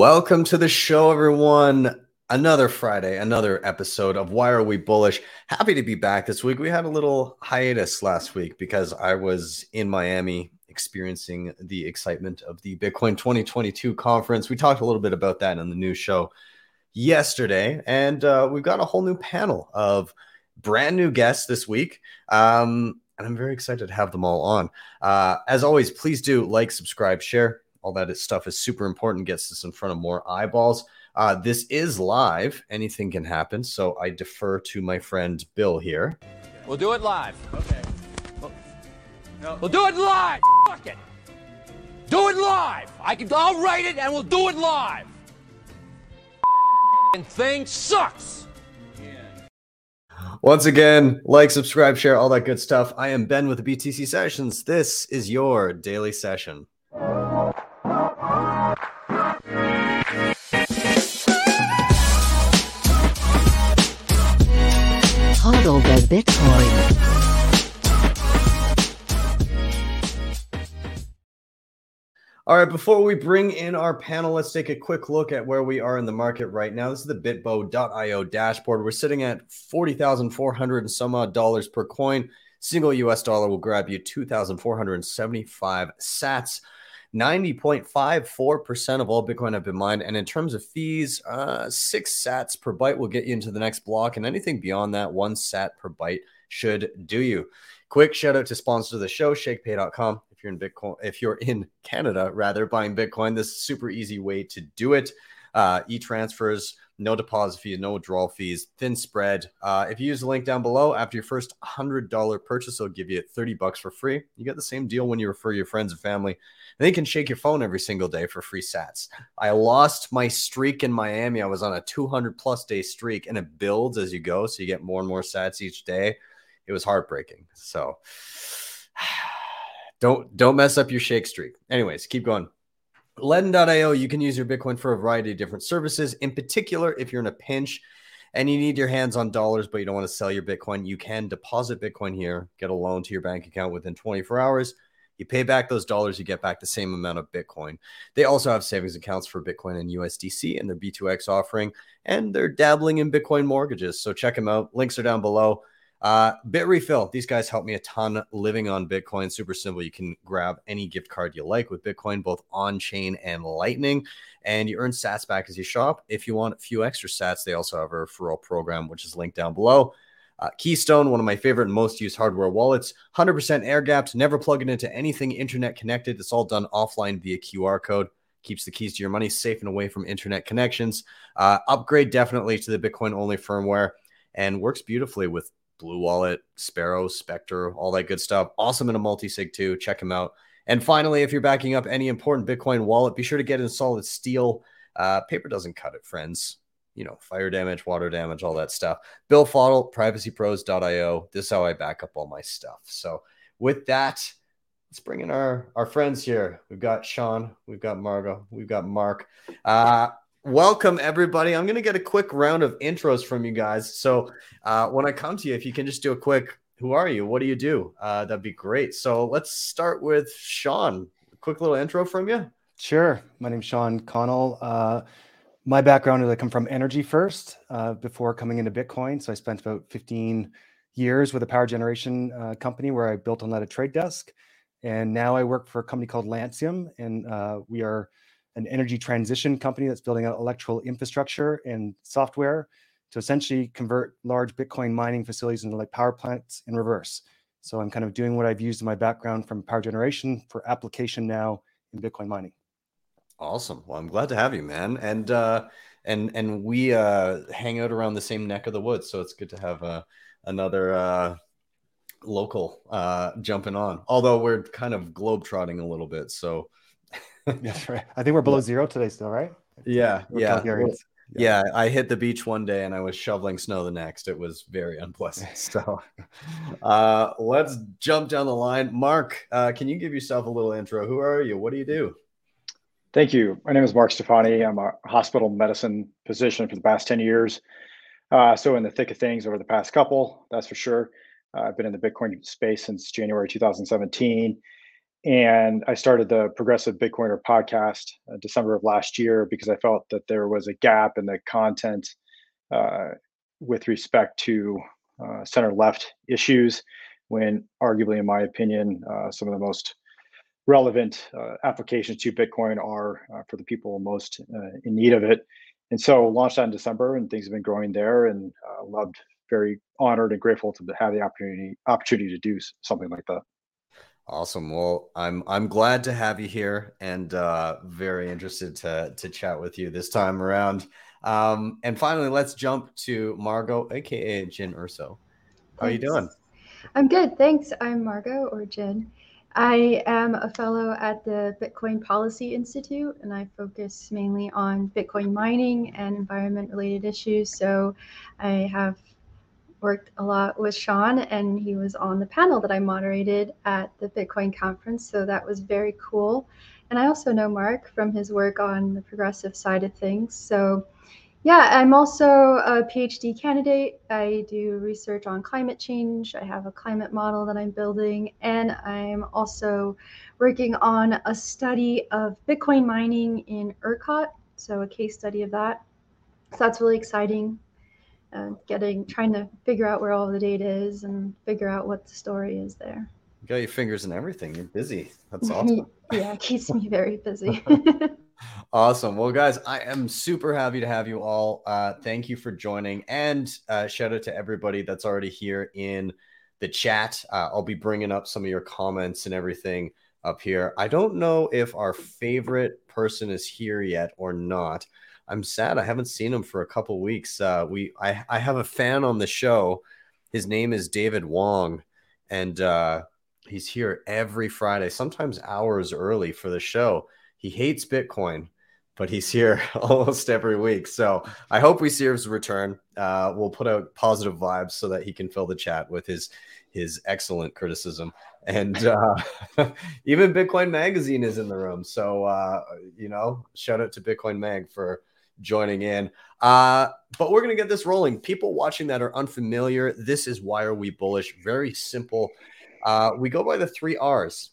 Welcome to the show, everyone. Another Friday, another episode of Why Are We Bullish? Happy to be back this week. We had a little hiatus last week because I was in Miami experiencing the excitement of the Bitcoin 2022 conference. We talked a little bit about that in the new show yesterday, and uh, we've got a whole new panel of brand new guests this week. Um, and I'm very excited to have them all on. Uh, as always, please do like, subscribe, share. All that stuff is super important, gets us in front of more eyeballs. Uh, this is live. Anything can happen. So I defer to my friend Bill here. We'll do it live. Okay. We'll, we'll do it live. Fuck it. Do it live. I can. I'll write it, and we'll do it live. And thing sucks. Once again, like, subscribe, share, all that good stuff. I am Ben with the BTC Sessions. This is your daily session. Bitcoin. All right, before we bring in our panel, let's take a quick look at where we are in the market right now. This is the bitbo.io dashboard. We're sitting at 40,400 and some odd dollars per coin. Single US dollar will grab you 2,475 sats. 90.54% of all Bitcoin have been mined. And in terms of fees, uh, six sats per byte will get you into the next block. And anything beyond that, one sat per byte should do you. Quick shout out to sponsor of the show, shakepay.com. If you're in Bitcoin, if you're in Canada, rather buying Bitcoin, this is super easy way to do it. Uh, e-transfers, no deposit fees, no withdrawal fees, thin spread. Uh, if you use the link down below, after your first $100 purchase, they'll give you 30 bucks for free. You get the same deal when you refer your friends and family. And they can shake your phone every single day for free sats. I lost my streak in Miami. I was on a 200 plus day streak and it builds as you go. So you get more and more sats each day. It was heartbreaking. So don't don't mess up your shake streak. Anyways, keep going. Ledn.io, you can use your Bitcoin for a variety of different services. In particular, if you're in a pinch and you need your hands on dollars, but you don't want to sell your Bitcoin, you can deposit Bitcoin here, get a loan to your bank account within 24 hours. You pay back those dollars, you get back the same amount of Bitcoin. They also have savings accounts for Bitcoin and USDC and their B2X offering, and they're dabbling in Bitcoin mortgages. So check them out. Links are down below. Uh, Bitrefill, these guys help me a ton living on Bitcoin. Super simple. You can grab any gift card you like with Bitcoin, both on chain and Lightning, and you earn sats back as you shop. If you want a few extra sats, they also have a referral program, which is linked down below. Uh, Keystone, one of my favorite and most used hardware wallets, 100% air gapped, never plug it into anything internet connected. It's all done offline via QR code. Keeps the keys to your money safe and away from internet connections. Uh, upgrade definitely to the Bitcoin only firmware and works beautifully with Blue Wallet, Sparrow, Specter, all that good stuff. Awesome in a multi sig too. Check them out. And finally, if you're backing up any important Bitcoin wallet, be sure to get in solid steel. Uh, paper doesn't cut it, friends. You know, fire damage, water damage, all that stuff. Billfodl, privacypros.io. This is how I back up all my stuff. So, with that, let's bring in our, our friends here. We've got Sean, we've got Margo, we've got Mark. Uh, welcome everybody i'm going to get a quick round of intros from you guys so uh, when i come to you if you can just do a quick who are you what do you do uh, that'd be great so let's start with sean quick little intro from you Sure. My name's Sean Connell. Uh, my background is I come from energy first uh, before coming into Bitcoin. So I spent about 15 years with a power generation uh, company where I built and led a trade desk. And now I work for a company called Lancium, and uh, we are an energy transition company that's building out electrical infrastructure and software to essentially convert large Bitcoin mining facilities into like power plants in reverse. So I'm kind of doing what I've used in my background from power generation for application now in Bitcoin mining. awesome well i'm glad to have you man and uh and and we uh hang out around the same neck of the woods so it's good to have uh another uh local uh jumping on although we're kind of globetrotting a little bit so That's right. I think we're below zero today still, right? yeah We're yeah Calgarians. yeah i hit the beach one day and i was shoveling snow the next it was very unpleasant so uh let's jump down the line mark uh can you give yourself a little intro who are you what do you do Thank you. My name is Mark Stefani. I'm a hospital medicine physician for the past 10 years. Uh, so, in the thick of things over the past couple, that's for sure. Uh, I've been in the Bitcoin space since January 2017. And I started the Progressive Bitcoiner podcast uh, December of last year because I felt that there was a gap in the content uh, with respect to uh, center left issues, when arguably, in my opinion, uh, some of the most relevant uh, applications to Bitcoin are uh, for the people most in need of it. And so launched that in December, and things have been growing there, and loved, very honored and grateful to have the opportunity opportunity to do something like that. Awesome. Well, I'm I'm glad to have you here and uh, very interested to to chat with you this time around. Um, and finally, let's jump to Margot, aka Jin Urso. How are you doing? I'm good, thanks. I'm Margot or Jin. I am a fellow at the Bitcoin Policy Institute, and I focus mainly on Bitcoin mining and environment related issues. So I have worked a lot with Sean, and he was on the panel that I moderated at the Bitcoin conference. So that was very cool. And I also know Mark from his work on the progressive side of things. So, yeah, I'm also a PhD candidate. I do research on climate change. I have a climate model that I'm building, and I'm also working on a study of Bitcoin mining in ERCOT. So, a case study of that. So, that's really exciting uh, getting trying to figure out where all the data is and figure out what the story is there. You got your fingers in everything. You're busy. That's awesome. yeah, it keeps me very busy. awesome. Well, guys, I am super happy to have you all. Uh, thank you for joining, and uh, shout out to everybody that's already here in the chat. Uh, I'll be bringing up some of your comments and everything up here. I don't know if our favorite person is here yet or not. I'm sad I haven't seen him for a couple weeks. Uh, we I I have a fan on the show. His name is David Wong, and uh, he's here every Friday, sometimes hours early for the show. He hates Bitcoin, but he's here almost every week. So I hope we see his return. Uh, we'll put out positive vibes so that he can fill the chat with his his excellent criticism. And uh, even Bitcoin Magazine is in the room. So, uh, you know, shout out to Bitcoin Mag for joining in. Uh, but we're going to get this rolling. People watching that are unfamiliar. This is Why Are We Bullish? Very simple. Uh, we go by the three R's.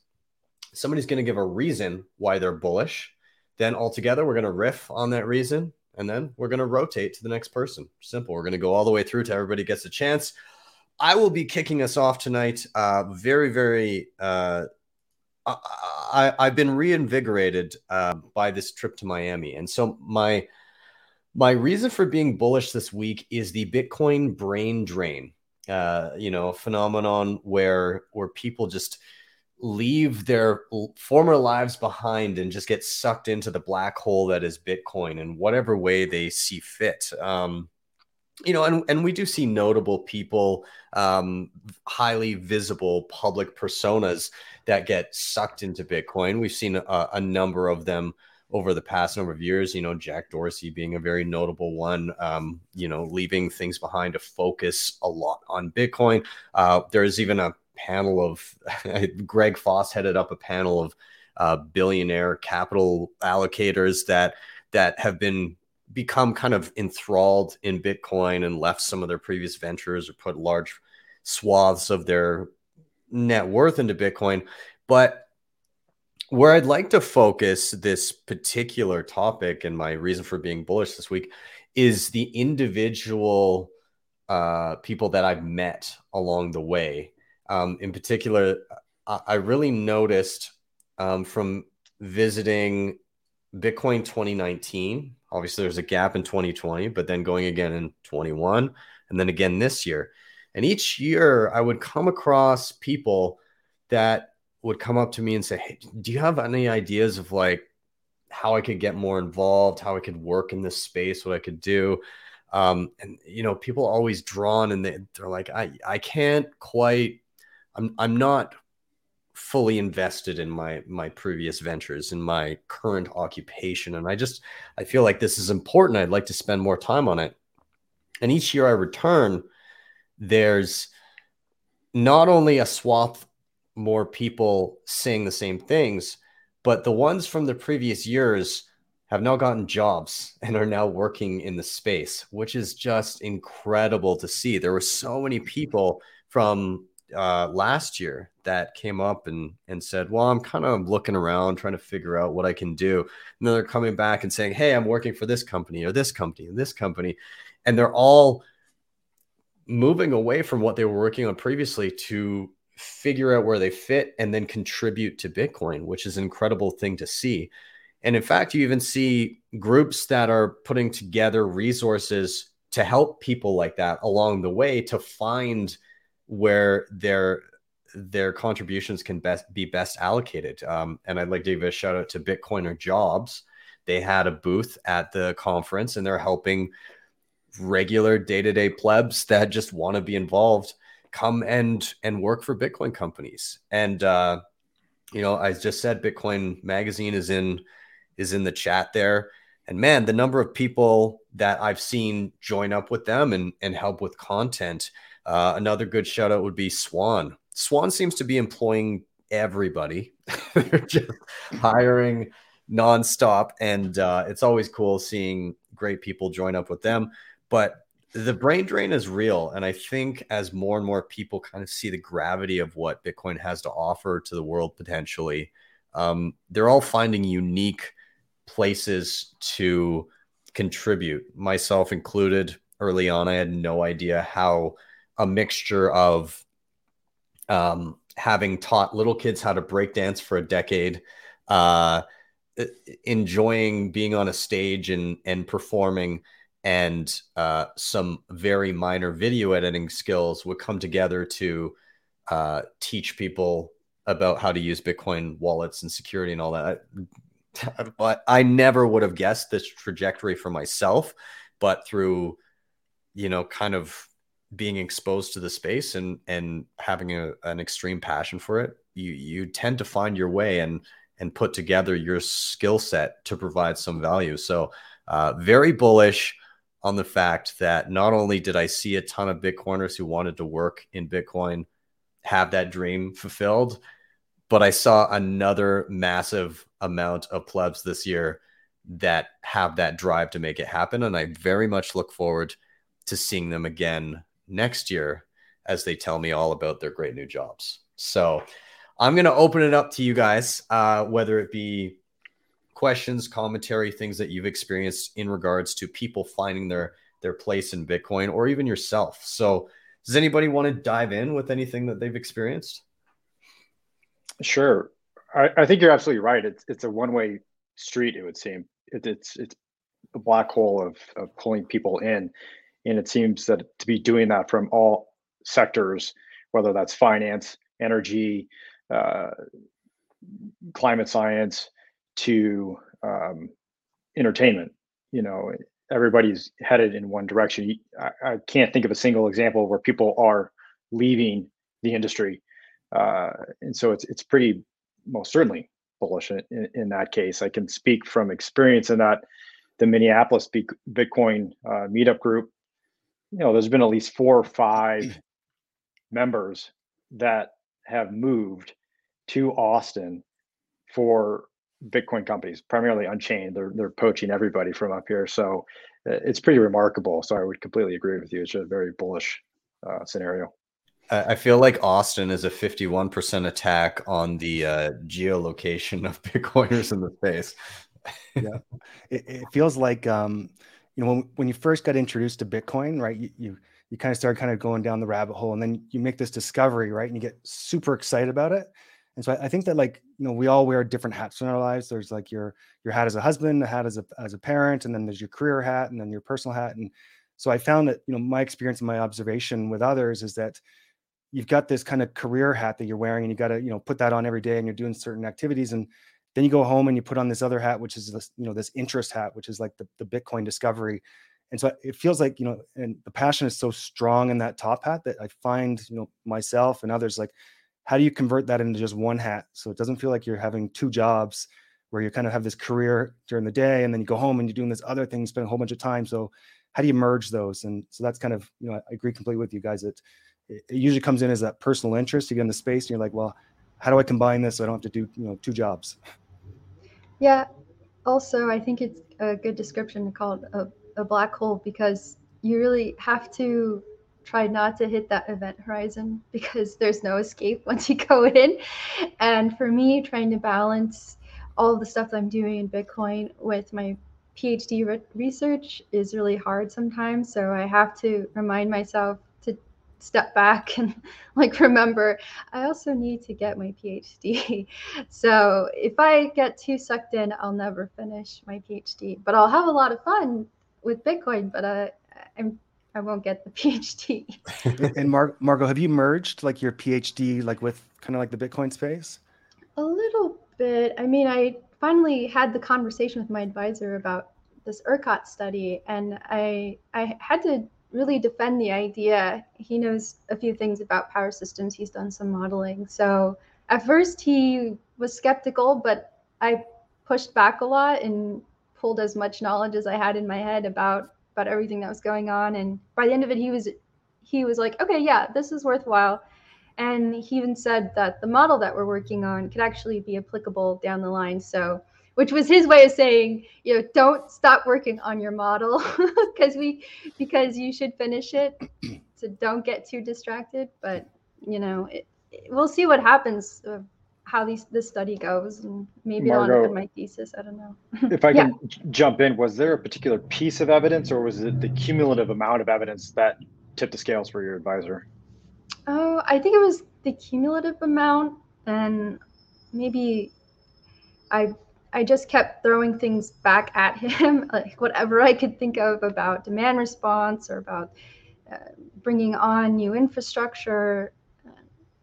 Somebody's going to give a reason why they're bullish. Then altogether, we're going to riff on that reason. And then we're going to rotate to the next person. Simple. We're going to go all the way through to everybody gets a chance. I will be kicking us off tonight. Uh, very, very. Uh, I, have been reinvigorated uh, by this trip to Miami, and so my my reason for being bullish this week is the Bitcoin brain drain. Uh, you know, a phenomenon where where people just leave their former lives behind and just get sucked into the black hole that is Bitcoin in whatever way they see fit. Um, you know, and, and we do see notable people, um, highly visible public personas that get sucked into Bitcoin. We've seen a, a number of them over the past number of years. You know, Jack Dorsey being a very notable one. Um, you know, leaving things behind to focus a lot on Bitcoin. Uh, there's even a panel of Greg Foss headed up a panel of uh, billionaire capital allocators that that have been become kind of enthralled in Bitcoin and left some of their previous ventures or put large swaths of their net worth into Bitcoin. But where I'd like to focus this particular topic and my reason for being bullish this week is the individual uh, people that I've met along the way. Um, in particular, I, I really noticed um, from visiting Bitcoin 2019. Obviously, there's a gap in 2020, but then going again in 21 and then again this year. And each year, I would come across people that would come up to me and say, Hey, do you have any ideas of like how I could get more involved, how I could work in this space, what I could do? Um, and you know, people always drawn and they, they're like, I, I can't quite, I'm, I'm not fully invested in my my previous ventures in my current occupation and i just i feel like this is important i'd like to spend more time on it and each year i return there's not only a swath more people saying the same things, but the ones from the previous years have now gotten jobs and are now working in the space, which is just incredible to see. There were so many people from uh, last year that came up and and said, "Well, I'm kind of looking around, trying to figure out what I can do." And then they're coming back and saying, "Hey, I'm working for this company or this company and this company," and they're all moving away from what they were working on previously to figure out where they fit and then contribute to Bitcoin, which is an incredible thing to see. And in fact, you even see groups that are putting together resources to help people like that along the way to find where their their contributions can best be best allocated. Um, and I'd like to give a shout out to Bitcoiner Jobs. They had a booth at the conference and they're helping regular day-to-day plebs that just want to be involved come and and work for Bitcoin companies. And uh, you know, I just said Bitcoin Magazine is in is in the chat there. And man, the number of people that I've seen join up with them and and help with content. Uh, another good shout out would be Swan. Swan seems to be employing everybody. They're just hiring nonstop, and uh, it's always cool seeing great people join up with them. But the brain drain is real. And I think as more and more people kind of see the gravity of what Bitcoin has to offer to the world potentially, um, they're all finding unique places to contribute, myself included. Early on, I had no idea how a mixture of um, having taught little kids how to break dance for a decade, uh, enjoying being on a stage and and performing and uh, some very minor video editing skills would come together to uh, teach people about how to use Bitcoin wallets and security and all that. But I never would have guessed this trajectory for myself, but through, you know, kind of being exposed to the space and and having a, an extreme passion for it, you you tend to find your way and and put together your skill set to provide some value. So, uh, very bullish on the fact that not only did I see a ton of Bitcoiners who wanted to work in Bitcoin have that dream fulfilled, but I saw another massive amount of plebs this year that have that drive to make it happen. And I very much look forward to seeing them again next year as they tell me all about their great new jobs. So I'm going to open it up to you guys, uh, whether it be questions, commentary, things that you've experienced in regards to people finding their their place in Bitcoin or even yourself. So, does anybody want to dive in with anything that they've experienced? Sure. I, I think you're absolutely right. It's it's a one way street. It would seem it, it's it's a black hole of, of pulling people in, and it seems that to be doing that from all sectors, whether that's finance, energy, uh, climate science, to um, entertainment. You know, everybody's headed in one direction. I, I, can't think of a single example where people are leaving the industry, uh, and so it's it's pretty most certainly bullish in, in, that case. I can speak from experience in that the Minneapolis Bitcoin uh, meetup group. You know, there's been at least four or five members that have moved to Austin for Bitcoin companies, primarily Unchained. They're they're poaching everybody from up here, so uh, it's pretty remarkable. So I would completely agree with you. It's a very bullish uh, scenario. I feel like Austin is a 51% attack on the uh, geolocation of Bitcoiners in the space. yeah, it, it, feels like um, you know when when you first got introduced to Bitcoin, right? You, you you kind of start kind of going down the rabbit hole, and then you make this discovery, right? And you get super excited about it, and so I, I, think that like you know we all wear different hats in our lives. There's like your your hat as a husband, a hat as a as a parent, and then there's your career hat, and then your personal hat. And so I found that you know my experience and my observation with others is that you've got this kind of career hat that you're wearing, and you got to you know put that on every day, and you're doing certain activities, and then you go home and you put on this other hat, which is this you know this interest hat, which is like the the Bitcoin discovery. And so it feels like you know, and the passion is so strong in that top hat that I find you know myself and others like how do you convert that into just one hat? So it doesn't feel like you're having two jobs where you kind of have this career during the day and then you go home and you're doing this other thing spend a whole bunch of time. So how do you merge those? And so that's kind of you know i agree completely with you guys that it, it usually comes in as that personal interest. You get in the space and you're like well how do i combine this so i don't have to do you know two jobs? Yeah. Also i think it's a good description to call it a, a black hole because you really have to try not to hit that event horizon because there's no escape once you go in. And for me, trying to balance all the stuff I'm doing in Bitcoin with my PhD re- research is really hard sometimes. So I have to remind myself to step back and like remember I also need to get my PhD. so if I get too sucked in, I'll never finish my PhD. But I'll have a lot of fun with Bitcoin. But uh, I'm I won't get the PhD. and Mar- Margot, have you merged like your PhD like with kind of like the Bitcoin space? A little bit. I mean, I finally had the conversation with my advisor about this ERCOT study, and I I had to really defend the idea. He knows a few things about power systems. He's done some modeling. So at first he was skeptical, but I pushed back a lot and pulled as much knowledge as I had in my head about about everything that was going on. And by the end of it, he was he was like, okay, yeah, this is worthwhile. And he even said that the model that we're working on could actually be applicable down the line. So, which was his way of saying, you know, don't stop working on your model because we, because you should finish it. So don't get too distracted. But you know, it, it, we'll see what happens, uh, how these this study goes, and maybe Margot, I'll end my thesis. I don't know. if I can yeah. jump in, was there a particular piece of evidence, or was it the cumulative amount of evidence that tipped the scales for your advisor? Oh, I think it was the cumulative amount, and maybe I I just kept throwing things back at him, like whatever I could think of about demand response or about uh, bringing on new infrastructure.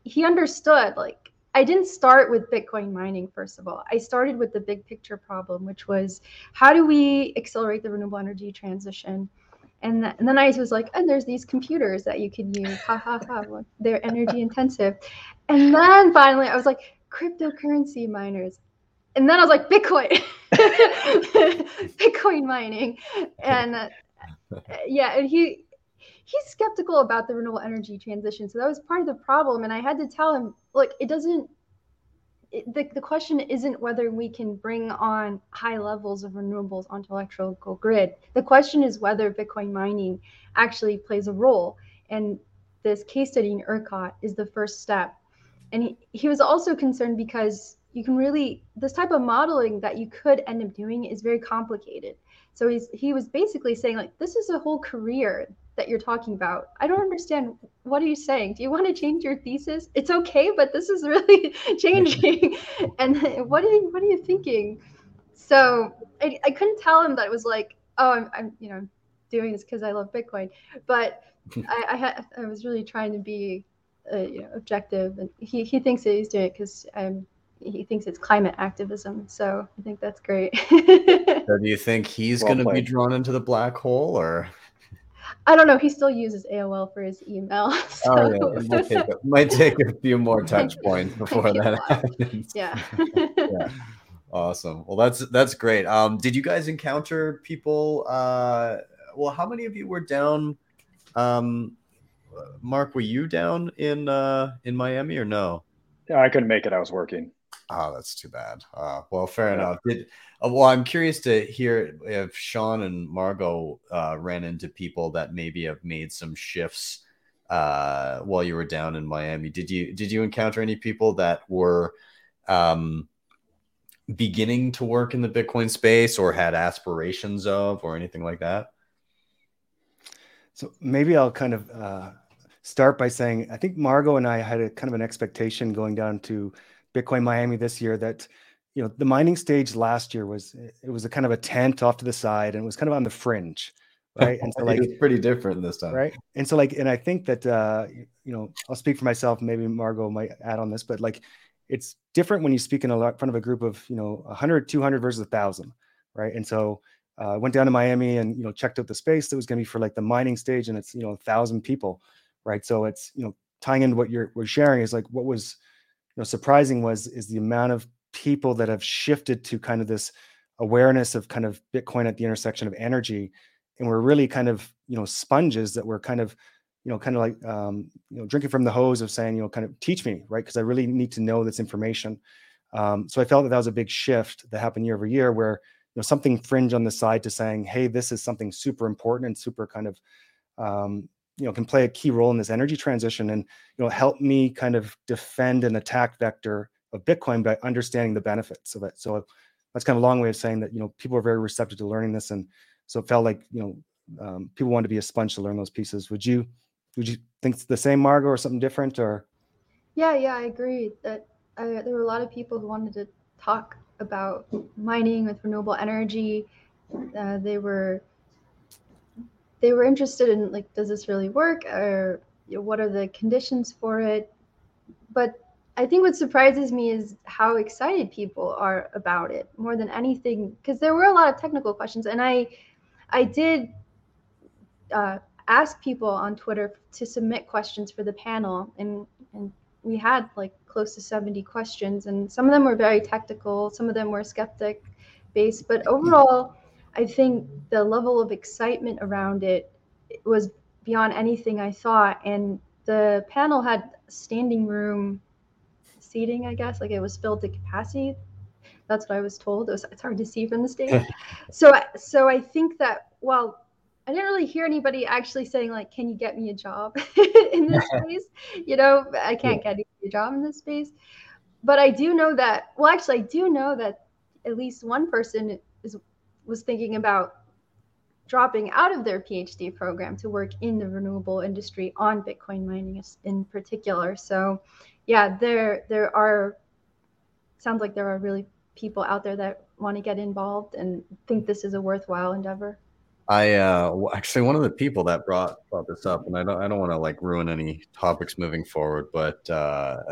He understood. Like I didn't start with Bitcoin mining first of all. I started with the big picture problem, which was how do we accelerate the renewable energy transition? And, th- and then I was like, and there's these computers that you can use. Ha ha ha. They're energy intensive. And then finally, I was like, cryptocurrency miners. And then I was like, Bitcoin, Bitcoin mining. And uh, yeah, and he he's skeptical about the renewable energy transition. So that was part of the problem. And I had to tell him, look, it doesn't the, the question isn't whether we can bring on high levels of renewables onto electrical grid. The question is whether Bitcoin mining actually plays a role. And this case study in ERCOT is the first step. And he, he was also concerned because you can really, this type of modeling that you could end up doing is very complicated. So he's, he was basically saying like, this is a whole career that you're talking about. I don't understand. What are you saying? Do you want to change your thesis? It's okay, but this is really changing. and what are you, what are you thinking? So I, I couldn't tell him that it was like, oh, I'm, I'm you know, doing this because I love Bitcoin. But I, I had, I was really trying to be, uh, you know, objective, and he, he thinks that he's doing it because I'm he thinks it's climate activism. So I think that's great. so do you think he's well going to be drawn into the black hole or? I don't know. He still uses AOL for his email. So. Oh yeah, it might take, a, might take a few more touch points before that happens. Yeah. yeah. Awesome. Well, that's that's great. Um, did you guys encounter people? Uh, well, how many of you were down? Um, Mark, were you down in uh, in Miami or no? Yeah, I couldn't make it. I was working. Oh, that's too bad. Uh, well, fair yeah. enough. Did uh, well, I'm curious to hear if Sean and Margot uh, ran into people that maybe have made some shifts uh, while you were down in Miami. Did you did you encounter any people that were um, beginning to work in the Bitcoin space or had aspirations of or anything like that? So maybe I'll kind of uh, start by saying I think Margot and I had a kind of an expectation going down to Bitcoin Miami this year that you know the mining stage last year was it was a kind of a tent off to the side and it was kind of on the fringe right? And so like it's pretty different this time. Right? And so like and i think that uh you know i'll speak for myself. Maybe margot might add on this but like it's different when you speak in a lot, front of a group of you know 100 200 versus a thousand right? And so uh, went down to miami and you know checked out the space that was going to be for like the mining stage and it's you know a thousand people right? So it's you know tying into what you're we're sharing is like what was you know surprising was is the amount of people that have shifted to kind of this awareness of kind of Bitcoin at the intersection of energy. And we're really kind of, you know, sponges that we're kind of, you know, kind of like, um, you know, drinking from the hose of saying, you know, kind of teach me, right? Because I really need to know this information. Um, so I felt that that was a big shift that happened year over year where, you know, something fringe on the side to saying, hey, this is something super important and super kind of, um, you know can play a key role in this energy transition and you know help me kind of defend an attack vector of bitcoin by understanding the benefits of it. So that's kind of a long way of saying that you know people are very receptive to learning this and so it felt like you know um, people wanted to be a sponge to learn those pieces. Would you would you think it's the same margot or something different or? Yeah yeah i agree that uh, there were a lot of people who wanted to talk about mining with renewable energy. Uh, they were they were interested in like does this really work? Or you know, what are the conditions for it? But i think what surprises me is how excited people are about it more than anything because there were a lot of technical questions. And i i did uh, ask people on twitter to submit questions for the panel. And and we had like close to 70 questions. And some of them were very technical some of them were skeptic based but overall I think the level of excitement around it was beyond anything I thought. And the panel had standing room seating, I guess, like it was filled to capacity. That's what I was told. It was, it's hard to see from the stage. so, so I think that well, I didn't really hear anybody actually saying like, "Can you get me a job in this space?" You know, I can't get a job in this space. But I do know that. Well, actually, I do know that at least one person is was thinking about dropping out of their PhD program to work in the renewable industry on Bitcoin mining in particular. So, yeah, there there are sounds like there are really people out there that want to get involved and think this is a worthwhile endeavor. I uh, actually one of the people that brought brought this up, and I don't I don't want to like ruin any topics moving forward, but uh,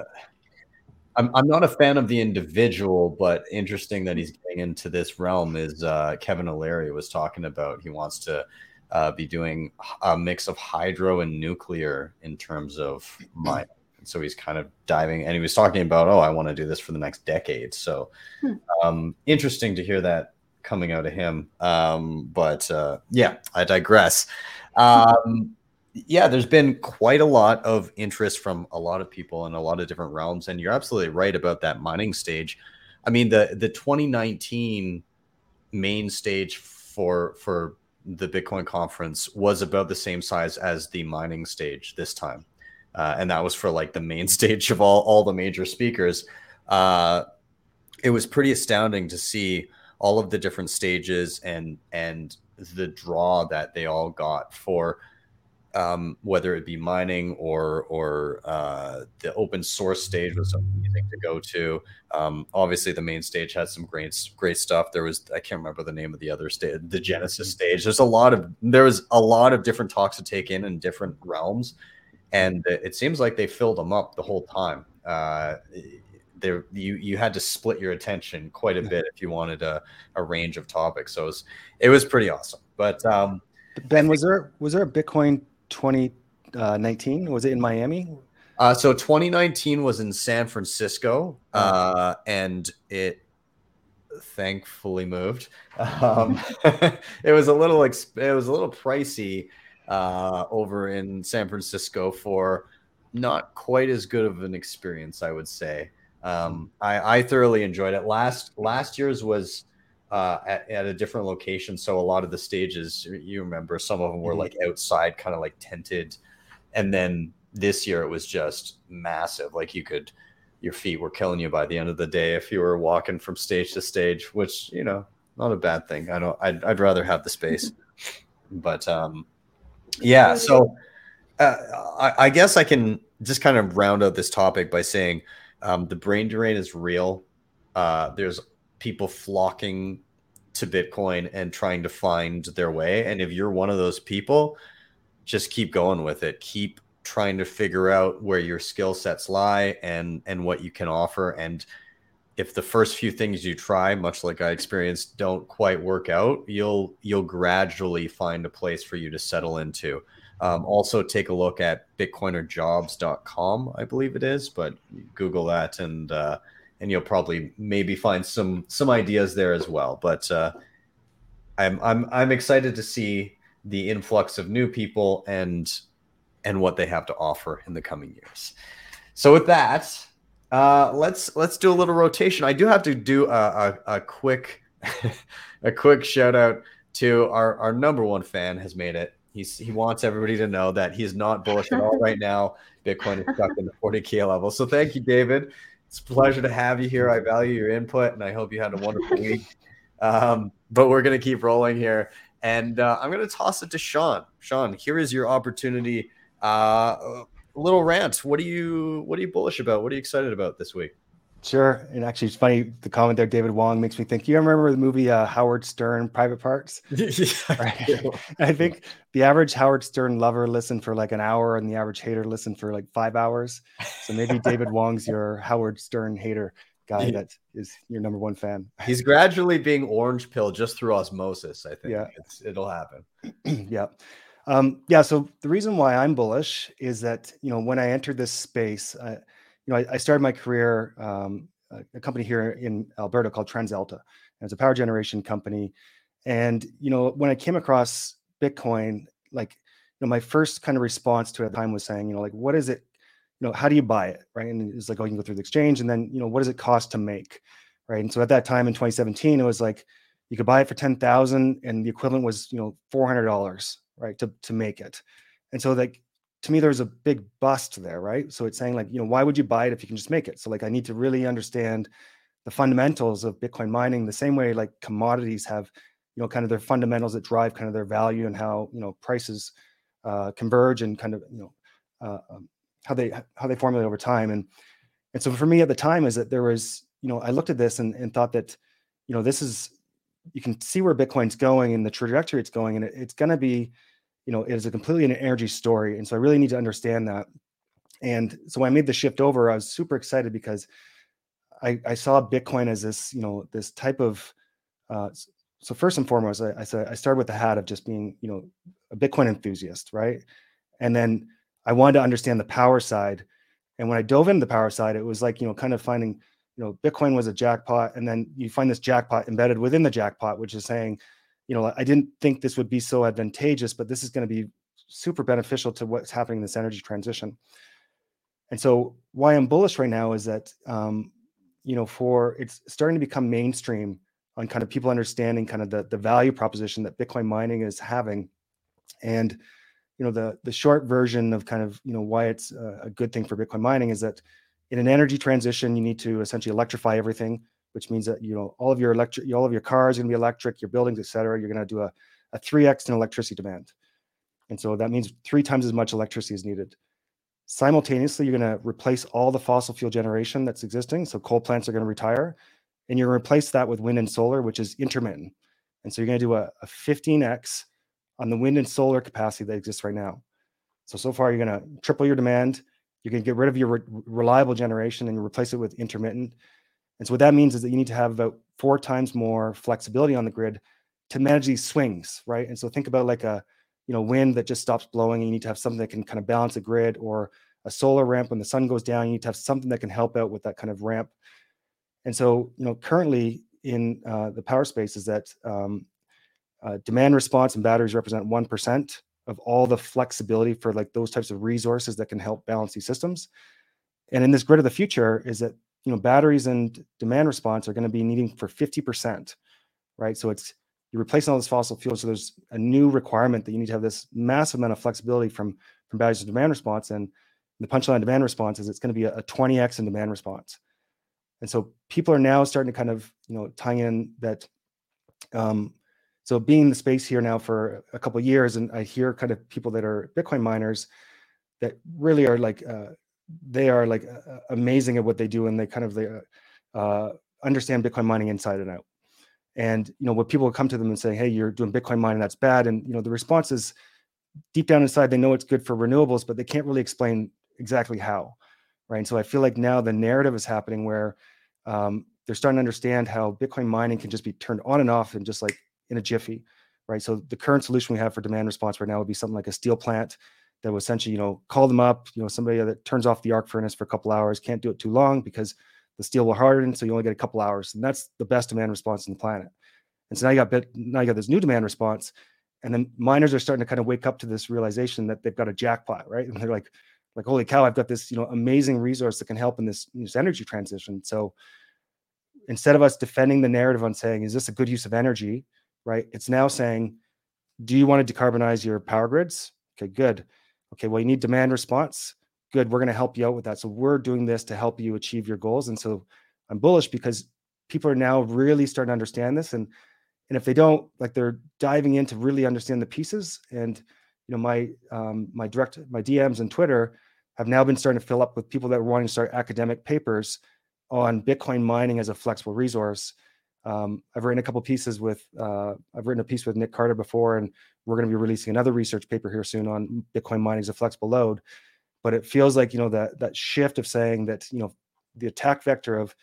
I'm, I'm not a fan of the individual, but interesting that he's getting into this realm is uh, Kevin O'Leary was talking about he wants to uh, be doing a mix of hydro and nuclear in terms of mining. So he's kind of diving and he was talking about, oh, I want to do this for the next decade. So hmm. um, interesting to hear that coming out of him. Um, but uh, yeah, I digress. Um, yeah, there's been quite a lot of interest from a lot of people in a lot of different realms, and you're absolutely right about that mining stage. I mean, the the 2019 main stage for for the Bitcoin conference was about the same size as the mining stage this time, uh, and that was for like the main stage of all all the major speakers. Uh, it was pretty astounding to see all of the different stages and and the draw that they all got for um, whether it be mining or or uh, the open source stage was amazing to go to. Um, obviously, the main stage had some great great stuff. There was I can't remember the name of the other stage, the Genesis mm-hmm. stage. There's a lot of there was a lot of different talks to take in in different realms, and it seems like they filled them up the whole time. Uh, there you you had to split your attention quite a bit if you wanted a, a range of topics. So it was, it was pretty awesome. But um, Ben, was there was there a Bitcoin 2019? Was it in Miami? Uh, so 2019 was in San Francisco, oh. uh, and it thankfully moved. Um, it was a little exp- it was a little pricey uh, over in San Francisco for not quite as good of an experience, I would say. Um, I, I thoroughly enjoyed it. Last last year's was uh, at, at, a different location. So a lot of the stages, you remember, some of them were mm-hmm. like outside, kind of like tented, and then this year it was just massive. Like you could, your feet were killing you by the end of the day if you were walking from stage to stage, which you know, not a bad thing. I don't. I'd, I'd rather have the space, but um, yeah. So uh, I, I guess I can just kind of round out this topic by saying um, the brain drain is real. Uh, there's people flocking to Bitcoin and trying to find their way. And if you're one of those people, just keep going with it. Keep trying to figure out where your skill sets lie and and what you can offer. And if the first few things you try, much like I experienced, don't quite work out, you'll you'll gradually find a place for you to settle into. Um, also, take a look at bitcoinerjobs.com, I believe it is, but Google that and uh, and you'll probably maybe find some some ideas there as well. But uh, I'm I'm I'm excited to see the influx of new people and and what they have to offer in the coming years. So with that, uh, let's let's do a little rotation. I do have to do a, a, a quick a quick shout out to our, our number one fan has made it He's he wants everybody to know that he's not bullish at all right now. Bitcoin is stuck in the 40k level. So thank you, David. It's a pleasure to have you here. I value your input, and I hope you had a wonderful week. Um, but we're gonna keep rolling here, and uh, I'm gonna toss it to Sean. Sean, here is your opportunity. Uh, a little rant. What are you What are you bullish about? What are you excited about this week? Sure. And actually, it's funny the comment there, David Wong, makes me think. You remember the movie uh, Howard Stern, Private Parts? yeah, Right. I think the average Howard Stern lover listened for like an hour, and the average hater listened for like five hours. So maybe David Wong's your Howard Stern hater guy that is your number one fan. He's gradually being orange pill just through osmosis. I think Yeah. it's, it'll happen. yeah. Um, yeah. So the reason why I'm bullish is that, you know, when I entered this space, uh, you know, I, I started my career, um, a, company here in Alberta called TransAlta. And it's a power generation company. And, you know, when I came across Bitcoin, like, you know, my first kind of response to it at the time was saying, you know, like, what is it, you know, how do you buy it? Right. And it's like, oh, you can go through the exchange and then, you know, what does it cost to make? Right. And so at that time in 2017, it was like, you could buy it for 10,000 and the equivalent was, you know, $400, right, to, to make it. And so like, to me, there's a big bust there, right? So it's saying like, you know, why would you buy it if you can just make it? So like, I need to really understand the fundamentals of Bitcoin mining the same way like commodities have, you know, kind of their fundamentals that drive kind of their value and how, you know, prices uh, converge and kind of, you know, uh, um, how they, how they formulate over time. And, and so for me at the time is that there was, you know, I looked at this and, and thought that, you know, this is, you can see where Bitcoin's going and the trajectory it's going, and it, it's going to be, you know, it is a completely an energy story. And so I really need to understand that. And so when I made the shift over, I was super excited because I, I saw Bitcoin as this, you know, this type of. Uh, so first and foremost, I, I said I started with the hat of just being, you know, a Bitcoin enthusiast, right? And then I wanted to understand the power side. And when I dove into the power side, it was like, you know, kind of finding, you know, Bitcoin was a jackpot, and then you find this jackpot embedded within the jackpot, which is saying, you know, I didn't think this would be so advantageous, but this is going to be super beneficial to what's happening in this energy transition. And so, why I'm bullish right now is that, um, you know, for it's starting to become mainstream on kind of people understanding kind of the the value proposition that Bitcoin mining is having, and you know, the the short version of kind of you know why it's a, a good thing for Bitcoin mining is that in an energy transition, you need to essentially electrify everything which means that you know all of your electric all of your cars are going to be electric your buildings et cetera you're going to do a, a 3x in electricity demand. And so that means three times as much electricity is needed. Simultaneously you're going to replace all the fossil fuel generation that's existing so coal plants are going to retire and you're going to replace that with wind and solar which is intermittent. And so you're going to do a, a 15x on the wind and solar capacity that exists right now. So so far you're going to triple your demand you're going to get rid of your re- reliable generation and replace it with intermittent and so what that means is that you need to have about four times more flexibility on the grid to manage these swings, right? And so think about like a you know wind that just stops blowing, and you need to have something that can kind of balance the grid, or a solar ramp when the sun goes down. You need to have something that can help out with that kind of ramp. And so you know currently in uh, the power space is that um, uh, demand response and batteries represent one percent of all the flexibility for like those types of resources that can help balance these systems. And in this grid of the future is that you know batteries and demand response are going to be needing for 50% right? So it's you're replacing all this fossil fuel so there's a new requirement that you need to have this massive amount of flexibility from from batteries to demand response and the punchline demand response is it's going to be a, a 20x in demand response. And so people are now starting to kind of you know tie in that um so being in the space here now for a couple years and i hear kind of people that are bitcoin miners that really are like uh, they are like amazing at what they do and they kind of they uh, uh, understand bitcoin mining inside and out. And you know when people come to them and say hey you're doing bitcoin mining that's bad and you know the response is deep down inside they know it's good for renewables but they can't really explain exactly how right? And so i feel like now the narrative is happening where um, they're starting to understand how bitcoin mining can just be turned on and off and just like in a jiffy right? So the current solution we have for demand response right now would be something like a steel plant that will essentially, you know, call them up, you know, somebody that turns off the arc furnace for a couple hours, can't do it too long because the steel will harden. So you only get a couple hours. And that's the best demand response in the planet. And so now you got bit, now you got this new demand response. And then miners are starting to kind of wake up to this realization that they've got a jackpot, right? And they're like, like, holy cow, I've got this, you know, amazing resource that can help in this, this energy transition. So instead of us defending the narrative on saying, is this a good use of energy? Right. It's now saying do you want to decarbonize your power grids? Okay, good. Okay, well, you need demand response. Good. We're going to help you out with that. So we're doing this to help you achieve your goals. And so I'm bullish because people are now really starting to understand this. And and if they don't, like they're diving in to really understand the pieces. And you know, my um, my direct my DMs and Twitter have now been starting to fill up with people that are wanting to start academic papers on Bitcoin mining as a flexible resource. Um, I've written a couple pieces with uh, I've written a piece with Nick Carter before, and we're going to be releasing another research paper here soon on Bitcoin mining as a flexible load. But it feels like you know that that shift of saying that you know the attack vector of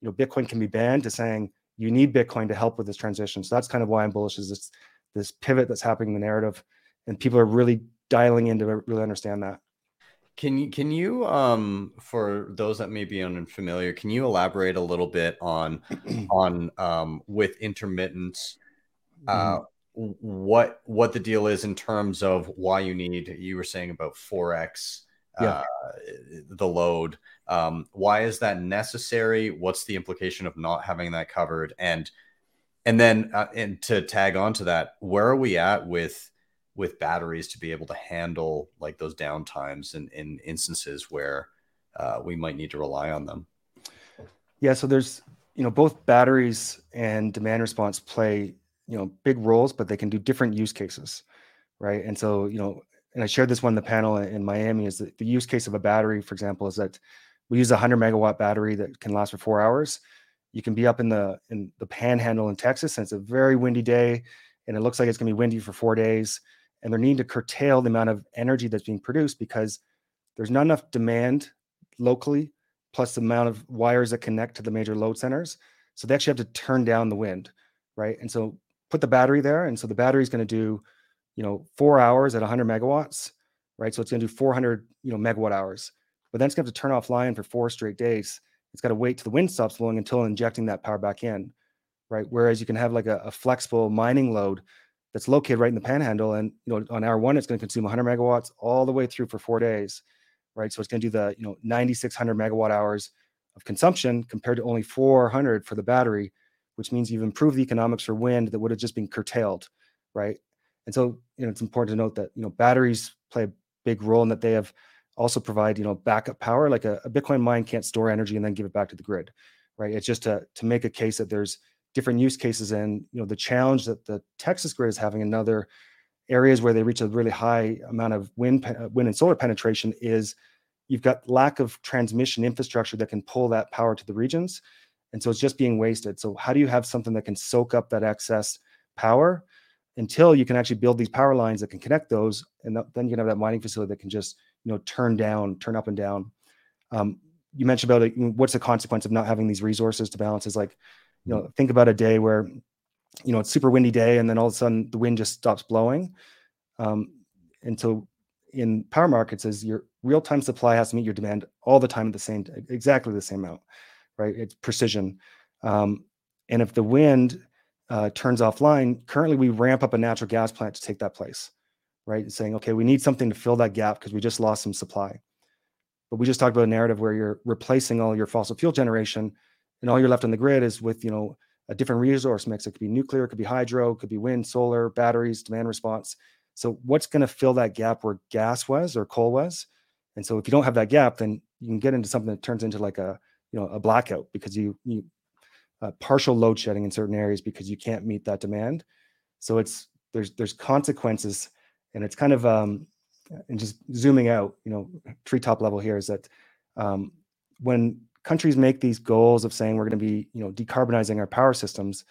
you know Bitcoin can be banned to saying you need Bitcoin to help with this transition. So that's kind of why I'm bullish. Is this this pivot that's happening in the narrative, and people are really dialing in to really understand that. Can you can you um for those that may be unfamiliar, can you elaborate a little bit on on um with intermittent uh mm-hmm. what what the deal is in terms of why you need you were saying about 4x yeah. uh, the load um why is that necessary what's the implication of not having that covered and and then uh, and to tag on to that where are we at with with batteries to be able to handle like those downtimes and in, in instances where uh, we might need to rely on them. Yeah, so there's you know both batteries and demand response play you know big roles, but they can do different use cases, right? And so you know, and I shared this one in the panel in Miami is that the use case of a battery, for example, is that we use a hundred megawatt battery that can last for four hours. You can be up in the in the panhandle in Texas, and it's a very windy day, and it looks like it's going to be windy for four days and they're needing to curtail the amount of energy that's being produced because there's not enough demand locally plus the amount of wires that connect to the major load centers. So they actually have to turn down the wind right? And so put the battery there and so the battery is going to do you know four hours at 100 megawatts right? So it's going to do 400 you know megawatt hours. But then it's going to have to turn offline for four straight days. It's got to wait till the wind stops blowing until injecting that power back in right? Whereas you can have like a, a flexible mining load that's located right in the panhandle. And you know, on hour one, it's going to consume 100 megawatts all the way through for four days, right? So it's going to do the you know 9,600 megawatt hours of consumption compared to only 400 for the battery, which means you've improved the economics for wind that would have just been curtailed, right? And so you know, it's important to note that you know batteries play a big role in that they have also provide you know backup power. Like a, a Bitcoin mine can't store energy and then give it back to the grid, right? It's just to to make a case that there's different use cases and you know the challenge that the texas grid is having in other areas where they reach a really high amount of wind uh, wind and solar penetration is you've got lack of transmission infrastructure that can pull that power to the regions and so it's just being wasted. So how do you have something that can soak up that excess power until you can actually build these power lines that can connect those and then you can have that mining facility that can just you know turn down turn up and down? Um, you mentioned about it, what's the consequence of not having these resources to balance is like you know think about a day where you know it's super windy day and then all of a sudden the wind just stops blowing um, and so in power markets is your real-time supply has to meet your demand all the time at the same exactly the same amount right? It's precision. Um, and if the wind uh, turns offline currently we ramp up a natural gas plant to take that place right? Saying okay we need something to fill that gap because we just lost some supply. But we just talked about a narrative where you're replacing all your fossil fuel generation and all you're left on the grid is with you know a different resource mix. It could be nuclear, it could be hydro, it could be wind, solar, batteries, demand response. So what's going to fill that gap where gas was or coal was? And so if you don't have that gap, then you can get into something that turns into like a you know a blackout because you you uh, partial load shedding in certain areas because you can't meet that demand. So it's there's there's consequences, and it's kind of um, and just zooming out, you know, treetop level here is that um, when countries make these goals of saying we're going to be you know decarbonizing our power systems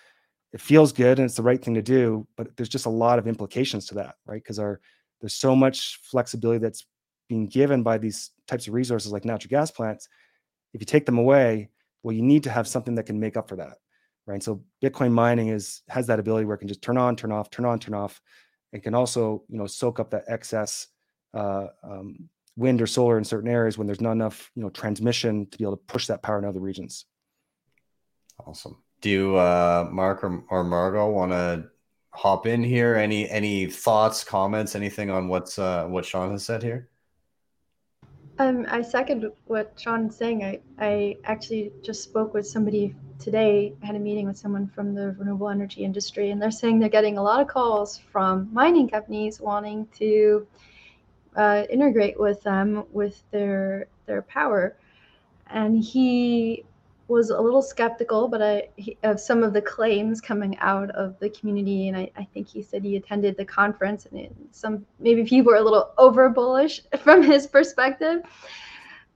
it feels good and it's the right thing to do but there's just a lot of implications to that right? Because our there's so much flexibility that's being given by these types of resources like natural gas plants. If you take them away well you need to have something that can make up for that right? So bitcoin mining is has that ability where it can just turn on turn off turn on turn off and can also you know soak up that excess uh, um, wind or solar in certain areas when there's not enough you know transmission to be able to push that power in other regions awesome do uh mark or, or margot want to hop in here any any thoughts comments anything on what's uh what sean has said here Um, I second what Sean's saying. I, I actually just spoke with somebody today. I had a meeting with someone from the renewable energy industry, and they're saying they're getting a lot of calls from mining companies wanting to uh, integrate with them with their their power. And he was a little skeptical, but I he, of some of the claims coming out of the community, and I, I think he said he attended the conference, and it, some maybe people were a little over bullish from his perspective.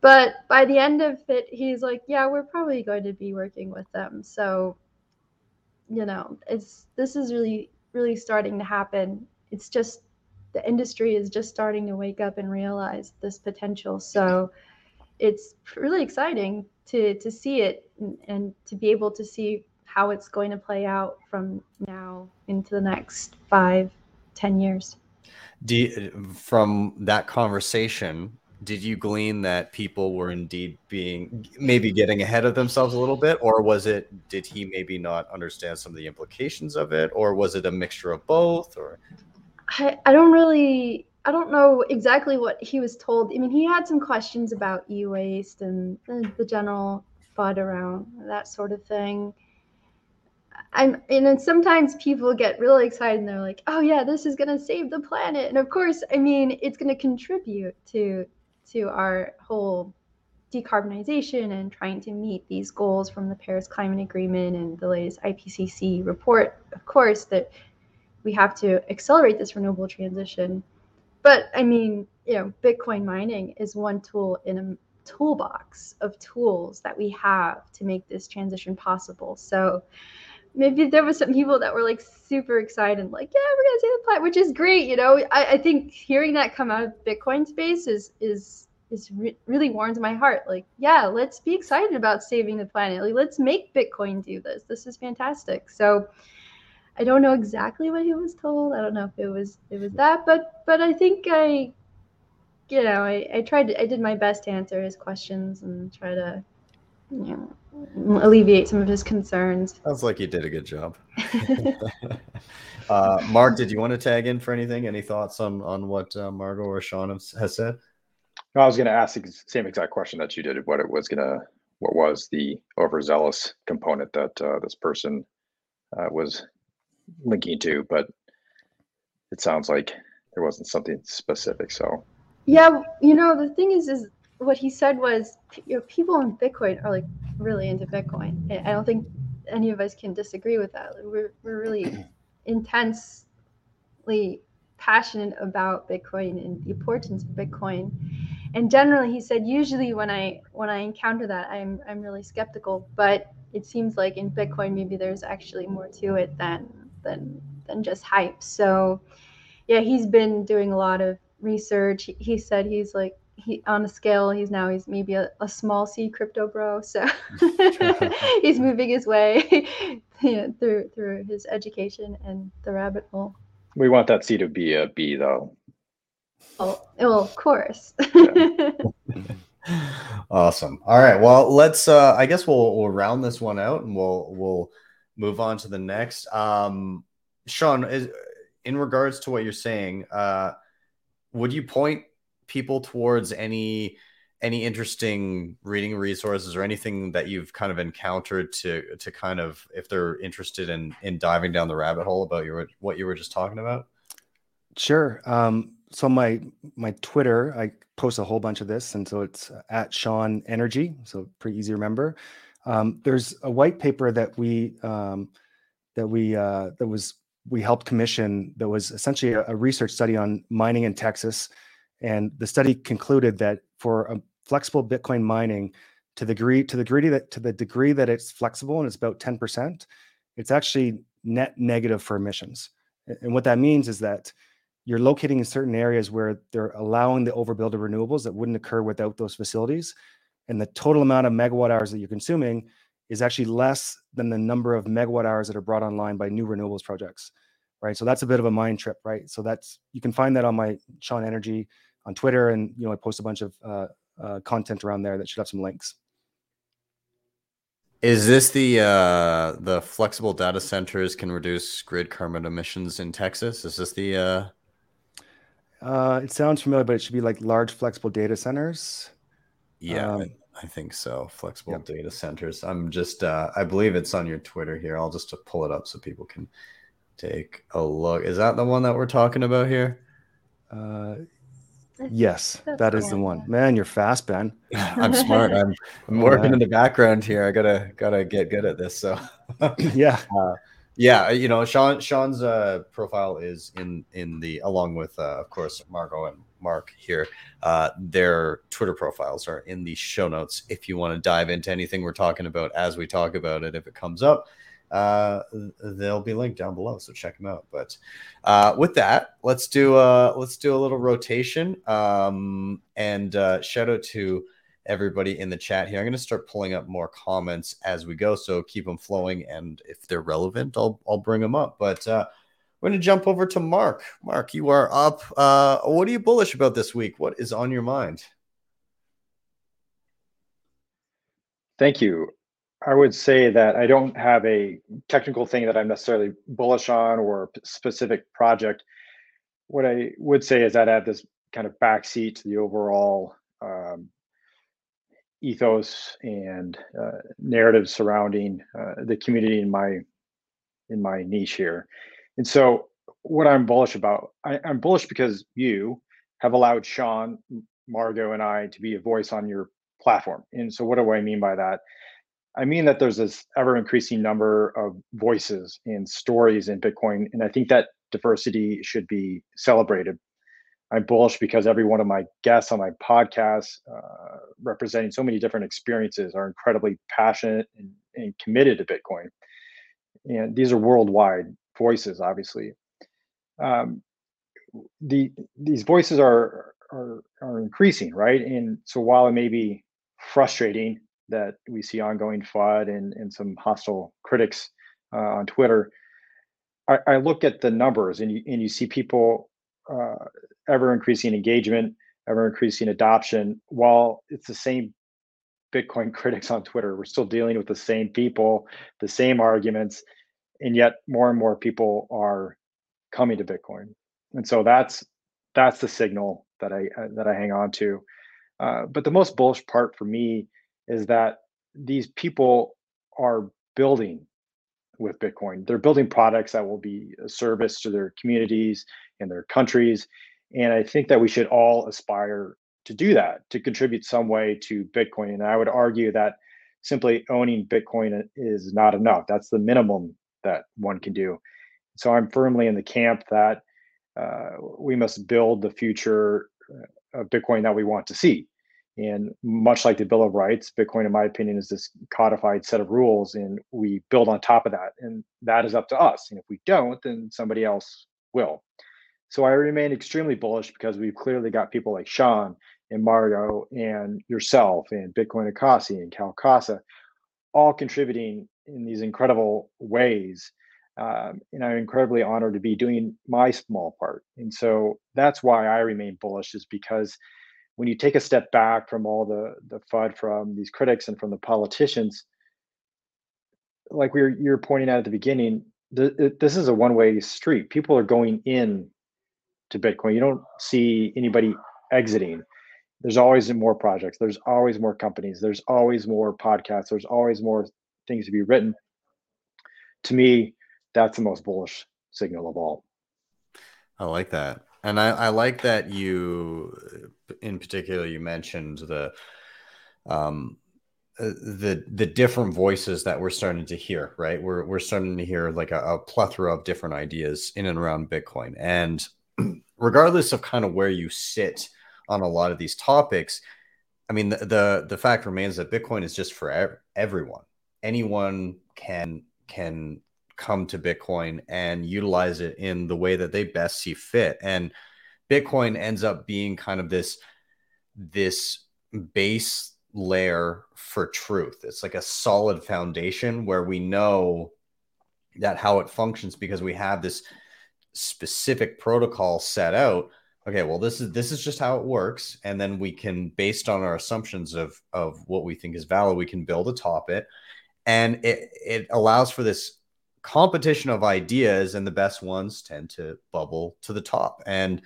But by the end of it, he's like, "Yeah, we're probably going to be working with them." So, you know, it's this is really really starting to happen. It's just the industry is just starting to wake up and realize this potential. So it's really exciting to to see it and, and to be able to see how it's going to play out from now into the next five, ten years. You, from that conversation, did you glean that people were indeed being maybe getting ahead of themselves a little bit, or was it did he maybe not understand some of the implications of it, or was it a mixture of both? Or I, I don't really I don't know exactly what he was told. I mean, he had some questions about e-waste and the, general FUD around that sort of thing. I'm, and then sometimes people get really excited and they're like, "Oh yeah, this is gonna save the planet." And of course, I mean, it's gonna contribute to to our whole decarbonization and trying to meet these goals from the Paris Climate Agreement and the latest IPCC report. Of course, that we have to accelerate this renewable transition. But I mean, you know, Bitcoin mining is one tool in a toolbox of tools that we have to make this transition possible. So maybe there was some people that were like super excited, like, yeah, we're gonna save the planet, which is great. You know, I, I think hearing that come out of Bitcoin space is is is re- really warms my heart. Like, yeah, let's be excited about saving the planet. Like, let's make Bitcoin do this. This is fantastic. So I don't know exactly what he was told. I don't know if it was it was that, but but I think I, you know, I, I tried to, I did my best to answer his questions and try to, you know, alleviate some of his concerns. Sounds like you did a good job. uh, Mark, did you want to tag in for anything? Any thoughts on on what uh, Margot or Sean has said? No, I was going to ask the same exact question that you did. What it was going to, what was the overzealous component that uh, this person uh, was linking to, but it sounds like there wasn't something specific. So yeah, you know the thing is, is what he said was, you know, people in Bitcoin are like really into Bitcoin. I don't think any of us can disagree with that. We're we're really intensely passionate about Bitcoin and the importance of Bitcoin. And generally, he said, usually when I when I encounter that, I'm I'm really skeptical. But it seems like in Bitcoin, maybe there's actually more to it than than than just hype. So yeah, he's been doing a lot of research. He, he said he's like he on a scale he's now he's maybe a, a small c crypto bro. So he's moving his way through through his education and the rabbit hole. We want that c to be a b though. Oh well of course. Awesome. All right well let's uh i guess we'll we'll round this one out and we'll we'll move on to the next. Um, Sean, is, in regards to what you're saying, uh, would you point people towards any any interesting reading resources or anything that you've kind of encountered to to kind of if they're interested in in diving down the rabbit hole about your what you were just talking about? Sure. Um, so my my Twitter, I post a whole bunch of this, and so it's at Sean Energy, so pretty easy to remember. Um, there's a white paper that we um, that we uh, that was we helped commission that was essentially a, a, research study on mining in Texas, and the study concluded that for a flexible Bitcoin mining, to the degree to the degree that to the degree that it's flexible and it's about ten percent, it's actually net negative for emissions. And what that means is that you're locating in certain areas where they're allowing the overbuild of renewables that wouldn't occur without those facilities and the total amount of megawatt hours that you're consuming is actually less than the number of megawatt hours that are brought online by new renewables projects right? So that's a bit of a mind trip right? So that's you can find that on my sean energy on twitter and you know i post a bunch of uh, uh, content around there that should have some links. Is this the uh, the flexible data centers can reduce grid carbon emissions in texas? Is this the uh... uh it sounds familiar but it should be like large flexible data centers Yeah, Um, I, I think so. Flexible Yep. data centers. I'm just, uh, I believe it's on your Twitter here. I'll just pull it up so people can take a look. Is that the one that we're talking about here? Uh, yes, That's the the one, one. Man, you're fast, Ben. I'm smart. I'm, I'm working man. in the background here. I gotta gotta get good at this. So yeah. yeah, you know, Sean Sean's uh, profile is in in the along with uh, of course Margot and Mark here. Uh, their Twitter profiles are in the show notes if you want to dive into anything we're talking about as we talk about it. If it comes up, uh, they'll be linked down below, so check them out. But uh, with that, let's do uh, let's do a little rotation. Um, and uh, shout out to everybody in the chat here. I'm going to start pulling up more comments as we go, so keep them flowing. And if they're relevant, I'll I'll bring them up. But uh, we're going to jump over to Mark. Mark, you are up. Uh, what are you bullish about this week? What is on your mind? Thank you. I would say that I don't have a technical thing that I'm necessarily bullish on or a specific project. What I would say is that I have this kind of backseat to the overall um, ethos and uh, narrative surrounding uh, the community in my in my niche here. And so, what I'm bullish about, I, I'm bullish because you have allowed Sean, Margot, and I to be a voice on your platform. And so, what do I mean by that? I mean that there's this ever increasing number of voices and stories in Bitcoin. And I think that diversity should be celebrated. I'm bullish because every one of my guests on my podcast, uh, representing so many different experiences, are incredibly passionate and, and committed to Bitcoin. And these are worldwide voices, obviously. Um, the these voices are are are increasing, right? And so while it may be frustrating that we see ongoing FUD and, and some hostile critics uh, on Twitter, I, I look at the numbers and you, and you see people uh, ever increasing engagement, ever increasing adoption, while it's the same Bitcoin critics on Twitter. We're still dealing with the same people, the same arguments, and yet more and more people are coming to Bitcoin. And so that's that's the signal that I uh, that I hang on to. Uh, but the most bullish part for me is that these people are building with Bitcoin. They're building products that will be a service to their communities and their countries. And I think that we should all aspire to do that, to contribute some way to Bitcoin. And I would argue that simply owning Bitcoin is not enough. That's the minimum that one can do. So I'm firmly in the camp that uh, we must build the future uh, of Bitcoin that we want to see. And much like the Bill of Rights, Bitcoin, in my opinion, is this codified set of rules, and we build on top of that. And that is up to us. And if we don't, then somebody else will. So I remain extremely bullish because we've clearly got people like Sean and Margot and yourself and Bitcoin Akasi and Kal Kassa all contributing in these incredible ways. Um, and I'm incredibly honored to be doing my small part. And so that's why I remain bullish, is because when you take a step back from all the the FUD from these critics and from the politicians, like we were you're pointing out at the beginning, th- this is a one way street. People are going in to Bitcoin. You don't see anybody exiting. There's always more projects. There's always more companies. There's always more podcasts. There's always more things to be written. To me, that's the most bullish signal of all. I like that. And I, I like that you, in particular, you mentioned the, um, uh, the the different voices that we're starting to hear. Right, we're we're starting to hear like a, a plethora of different ideas in and around Bitcoin, and regardless of kind of where you sit on a lot of these topics, I mean the the, the fact remains that Bitcoin is just for ev- everyone. Anyone can can come to Bitcoin and utilize it in the way that they best see fit. And Bitcoin ends up being kind of this this base layer for truth. It's like a solid foundation where we know that how it functions because we have this specific protocol set out. Okay, well this is this is just how it works and then we can based on our assumptions of of what we think is valid, we can build atop it and it it allows for this competition of ideas and the best ones tend to bubble to the top and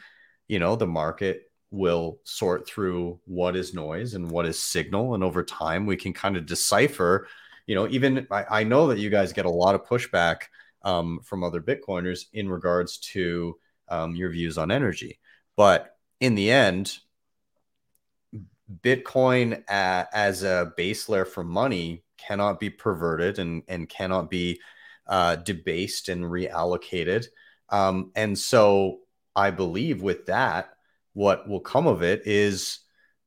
you know the market will sort through what is noise and what is signal. And over time, we can kind of decipher, you know, even I, I know that you guys get a lot of pushback um, from other Bitcoiners in regards to um, your views on energy. But in the end, Bitcoin as a base layer for money cannot be perverted and, and cannot be uh, debased and reallocated. Um, and so I believe with that, what will come of it is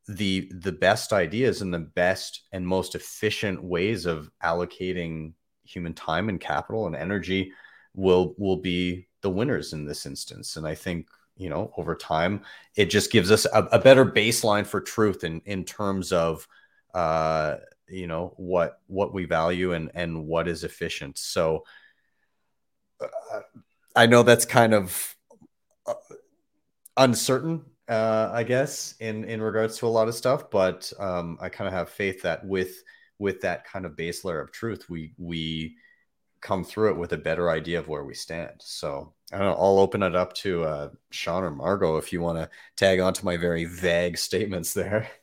the the best ideas and the best and most efficient ways of allocating human time and capital and energy will will be the winners in this instance. And I think you know over time it just gives us a, a better baseline for truth in in terms of uh you know what what we value and and what is efficient so uh, i know that's kind of uh, uncertain uh i guess in in regards to a lot of stuff but um i kind of have faith that with with that kind of base layer of truth we we come through it with a better idea of where we stand so I don't know, I'll open it up to uh, Sean or Margot if you want to tag on to my very vague statements there.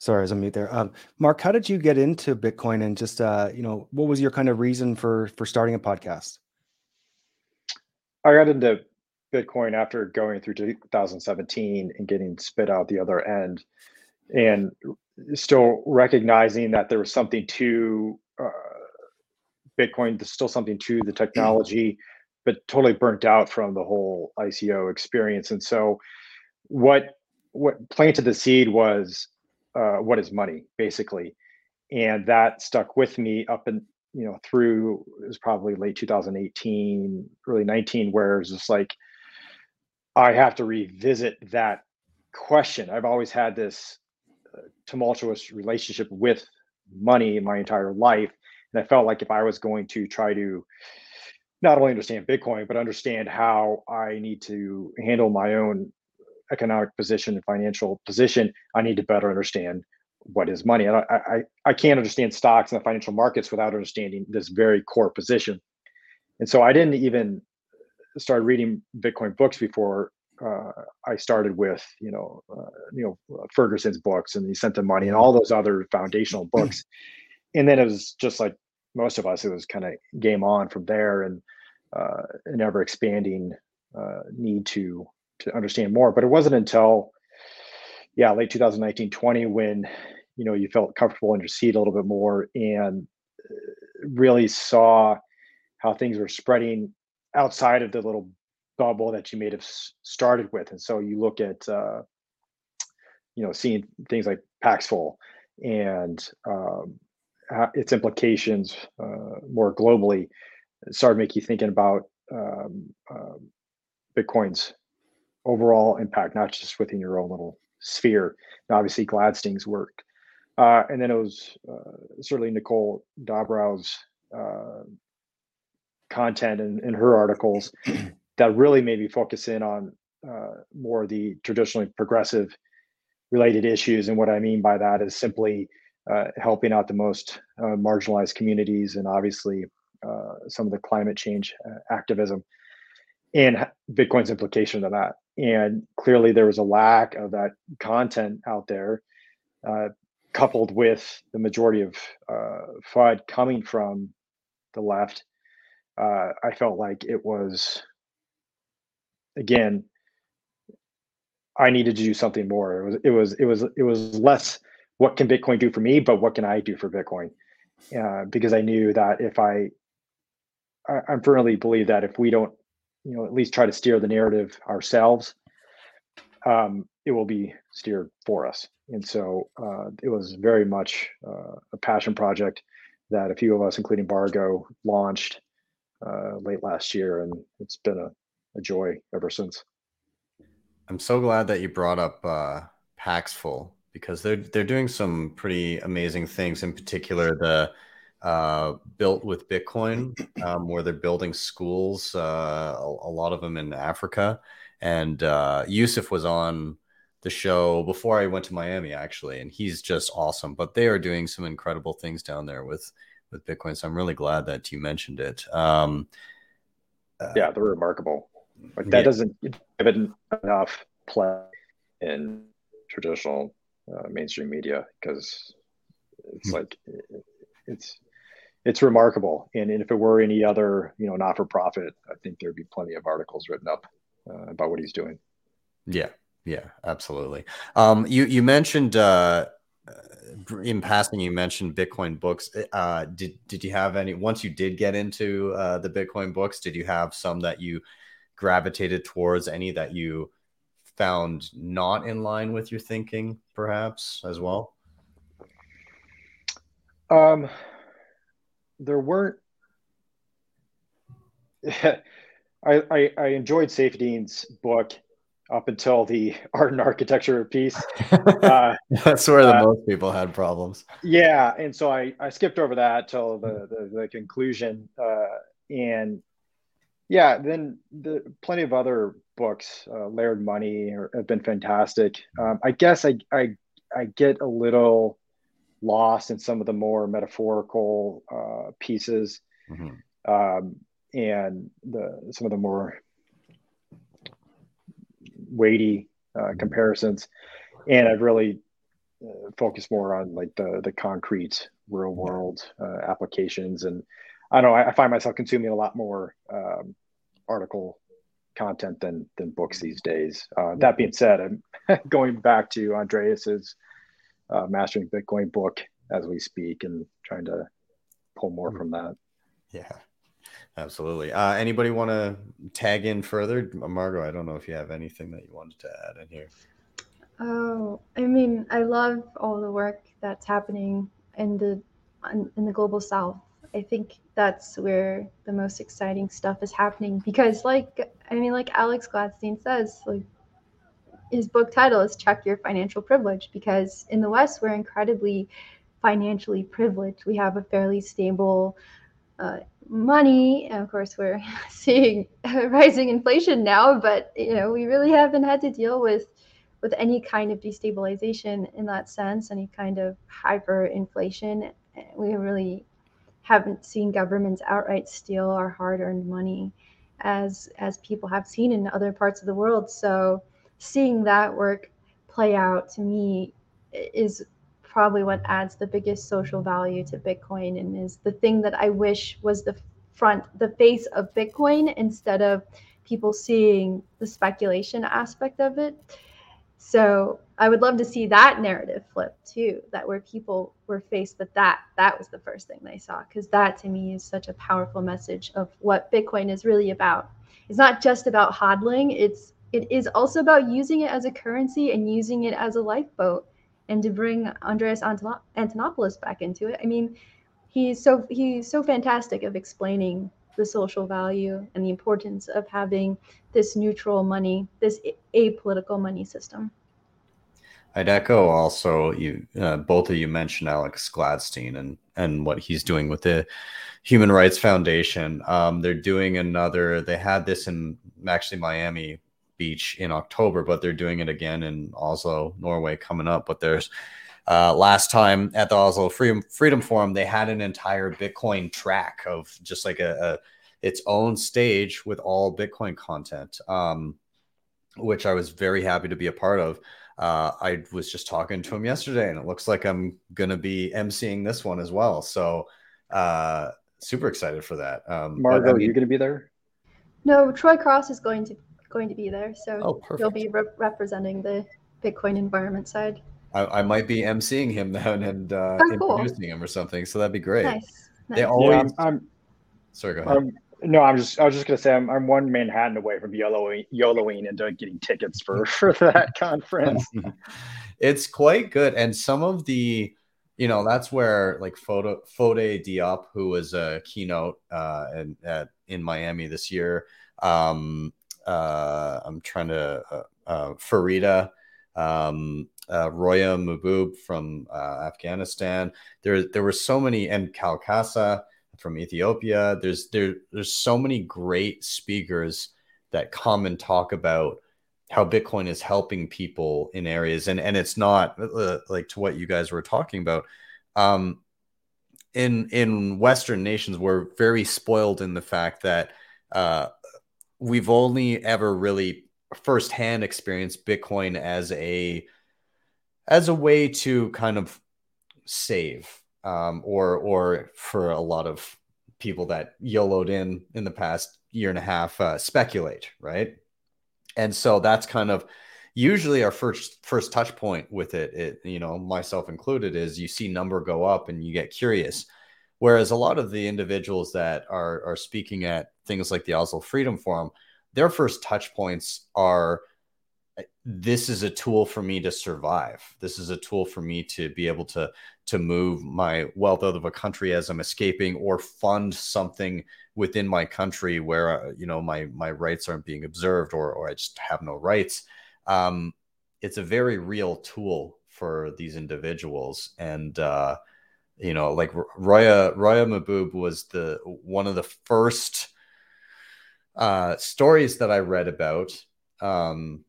Sorry, I was on mute there. Um, Mark, how did you get into Bitcoin, and just uh, you know, what was your kind of reason for for starting a podcast? I got into Bitcoin after going through 2017 and getting spit out the other end, and still recognizing that there was something to uh, Bitcoin. There's still something to the technology, but totally burnt out from the whole ICO experience. And so, what what planted the seed was uh, what is money basically. And that stuck with me up and you know through it was probably late 2018 early 19 where it's just like i have to revisit that question. I've always had this uh, tumultuous relationship with money my entire life. And i felt like if i was going to try to not only understand bitcoin but understand how i need to handle my own economic position and financial position, I need to better understand what is money. And I, I, I can't understand stocks and the financial markets without understanding this very core position. And so I didn't even start reading Bitcoin books before uh, I started with, you know, uh, you know Ferguson's books and the Ascent of Money and all those other foundational books. and then it was just like most of us, it was kind of game on from there and uh, an ever expanding uh, need to to understand more. But it wasn't until yeah, late 2019, 20 when you know you felt comfortable in your seat a little bit more and uh, really saw how things were spreading outside of the little bubble that you may have started with. And so you look at uh, you know seeing things like Paxful and um, its implications uh, more globally started make you thinking about um, um, Bitcoin's overall impact, not just within your own little sphere. And obviously, Gladstein's work. Uh, and then it was uh, certainly Nicole Dobrow's uh, content and, and, her articles that really made me focus in on uh, more the traditionally progressive related issues. And what I mean by that is simply uh, helping out the most uh, marginalized communities and obviously some of the climate change activism and Bitcoin's implication of that. And clearly, there was a lack of that content out there, uh, coupled with the majority of uh, FUD coming from the left. Uh, I felt like it was, again, I needed to do something more. It was, it was, it was, it was less. What can Bitcoin do for me? But what can I do for Bitcoin? Uh, because I knew that if I, I, I firmly believe that if we don't you know at least try to steer the narrative ourselves um, it will be steered for us. And so uh, it was very much uh, a passion project that a few of us including Margot launched uh, late last year and it's been a, a, joy ever since. I'm so glad that you brought up uh, paxful because they're they're doing some pretty amazing things in particular the uh, built with Bitcoin, um, where they're building schools, uh, a, a, lot of them in Africa. And uh, Youssef was on the show before I went to Miami, actually, and he's just awesome. But they are doing some incredible things down there with with Bitcoin. So I'm really glad that you mentioned it. Um, uh, yeah, they're remarkable. Like that Yeah. doesn't give it enough play in traditional uh, mainstream media because it's Hmm. like it's it's remarkable. And and if it were any other, you know, not for profit, I think there'd be plenty of articles written up uh, about what he's doing. Yeah, yeah, absolutely. Um, you you mentioned uh, in passing, you mentioned Bitcoin books. Uh, did did you have any? Once you did get into uh, the Bitcoin books, did you have some that you gravitated towards? Any that you found not in line with your thinking, perhaps as well? Um, there weren't. I, I I enjoyed Saifedean's book up until the art and architecture piece. Uh, That's where the uh, most people had problems. yeah, and so I I skipped over that till the the, the conclusion. Uh, and yeah, then the plenty of other books, uh, Layered Money, are, have been fantastic. Um, I guess I I I get a little lost in some of the more metaphorical uh, pieces Mhm. um, and the some of the more weighty uh, comparisons. And I've really uh, focused more on like the the concrete real world uh, applications. And I don't know, I, I find myself consuming a lot more um, article content than than books these days. Uh, that being said, I'm going back to Andreas's uh, Mastering Bitcoin book as we speak and trying to pull more from that. Yeah, absolutely. Uh, anybody want to tag in further, Margot? I don't know if you have anything that you wanted to add in here. Oh, I mean, I love all the work that's happening in the in in the global south. I think that's where the most exciting stuff is happening because, like, I mean, like Alex Gladstein says, like his book title is "Check Your Financial Privilege" because in the West we're incredibly financially privileged. We have a fairly stable uh, money, and of course we're seeing rising inflation now. But you know, we really haven't had to deal with with any kind of destabilization in that sense, any kind of hyperinflation. We really haven't seen governments outright steal our hard-earned money as as people have seen in other parts of the world. So seeing that work play out to me is probably what adds the biggest social value to Bitcoin and is the thing that I wish was the front, the face of Bitcoin instead of people seeing the speculation aspect of it. So I would love to see that narrative flip too, that where people were faced with that, that was the first thing they saw. Because that to me is such a powerful message of what Bitcoin is really about. It's not just about hodling, it's it is also about using it as a currency and using it as a lifeboat. And to bring Andreas Antonopoulos back into it, I mean, he's so he's so fantastic of explaining the social value and the importance of having this neutral money, this apolitical money system. I'd echo also you uh, both of you mentioned Alex Gladstein and and what he's doing with the Human Rights Foundation. Um, they're doing another. They had this in actually Miami Beach in October, but they're doing it again in Oslo, Norway, coming up. But there's uh, last time at the Oslo Freedom Freedom Forum, they had an entire Bitcoin track of just like a, a its own stage with all Bitcoin content, um, which I was very happy to be a part of. Uh, I was just talking to him yesterday, and it looks like I'm gonna be emceeing this one as well. So, uh, super excited for that. Um, but, Margot, I are mean- you going to be there? No, Troy Cross is going to going to be there, so Oh, he'll be re- representing the Bitcoin environment side. I, I might be emceeing him then and uh, Oh, cool. introducing him or something. So that'd be great. Nice. They always. yeah, I'm, I'm Sorry, go ahead. Um, no, I'm just I was just gonna say I'm I'm one Manhattan away from YOLOing YOLOing into getting tickets for for that conference. it's quite good and some of the you know that's where like photo Fode Diop who was a keynote uh and at in Miami this year um uh I'm trying to uh, uh Farida um uh Roya Mahbub from uh, Afghanistan there there were so many and Kal Kassa from Ethiopia there's there there's so many great speakers that come and talk about how Bitcoin is helping people in areas, and and it's not uh, like to what you guys were talking about. Um, in in Western nations, we're very spoiled in the fact that uh, we've only ever really firsthand experienced Bitcoin as a as a way to kind of save um, or or for a lot of people that YOLO'd in in the past year and a half uh, speculate, right? And so that's kind of usually our first first touch point with it, it you know myself included is you see number go up and you get curious whereas a lot of the individuals that are are speaking at things like the Oslo Freedom Forum their first touch points are this is a tool for me to survive. This is a tool for me to be able to to move my wealth out of a country as i'm escaping or fund something within my country where uh, you know my my rights aren't being observed or or i just have no rights. Um, it's a very real tool for these individuals. And uh, you know like roya roya mahbub was the one of the first uh, stories that i read about um,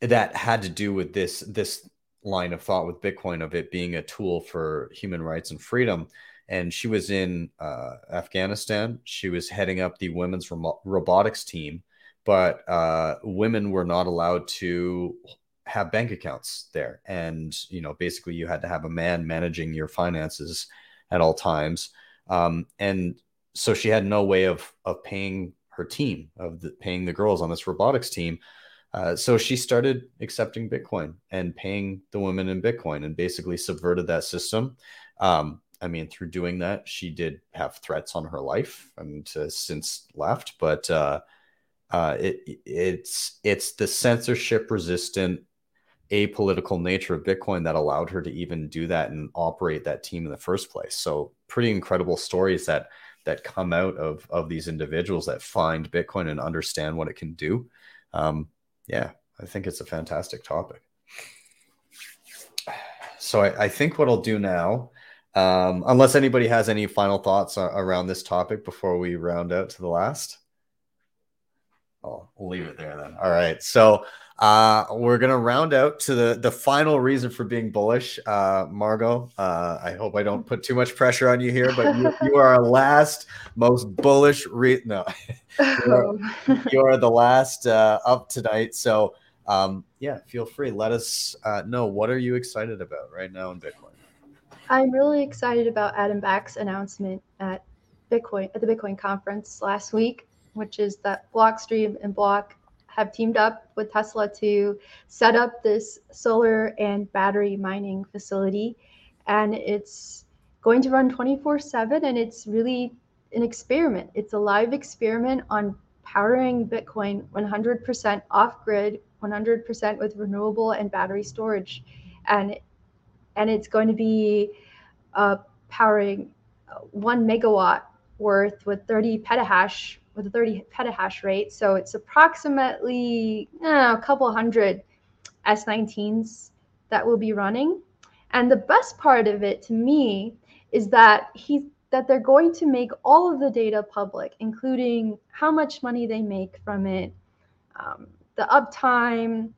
that had to do with this this line of thought with bitcoin of it being a tool for human rights and freedom. And she was in uh, afghanistan. She was heading up the women's robotics team. But uh, women were not allowed to have bank accounts there. And you know basically you had to have a man managing your finances at all times. Um, and so she had no way of of paying her team of the, paying the girls on this robotics team. Uh, so she started accepting bitcoin and paying the women in bitcoin and basically subverted that system. Um, i mean through doing that she did have threats on her life. And uh, since left but uh, uh, it it's it's the censorship resistant apolitical nature of Bitcoin that allowed her to even do that and operate that team in the first place. So pretty incredible stories that that come out of of these individuals that find Bitcoin and understand what it can do. Um, yeah, I think it's a fantastic topic. So I, I think what I'll do now, um, unless anybody has any final thoughts around this topic before we round out to the last. I'll, leave it there then. All right. So uh, we're gonna round out to the the final reason for being bullish, uh, Margot. Uh, I hope I don't put too much pressure on you here, but you, you are our last most bullish. Re- no, you, are, you, are, the last uh, up tonight. So um, yeah, feel free. Let us uh, know what are you excited about right now in Bitcoin. I'm really excited about Adam Back's announcement at Bitcoin at the Bitcoin conference last week which is that Blockstream and Block have teamed up with Tesla to set up this solar and battery mining facility. And it's going to run 24 7 and it's really an experiment. It's a live experiment on powering Bitcoin 100% off grid, 100% with renewable and battery storage. And, and it's going to be uh, powering one megawatt worth with 30 petahash with a 30 petahash rate. So it's approximately uh, a couple hundred S19s that will be running. And the best part of it to me is that he that they're going to make all of the data public, including how much money they make from it, um, the uptime,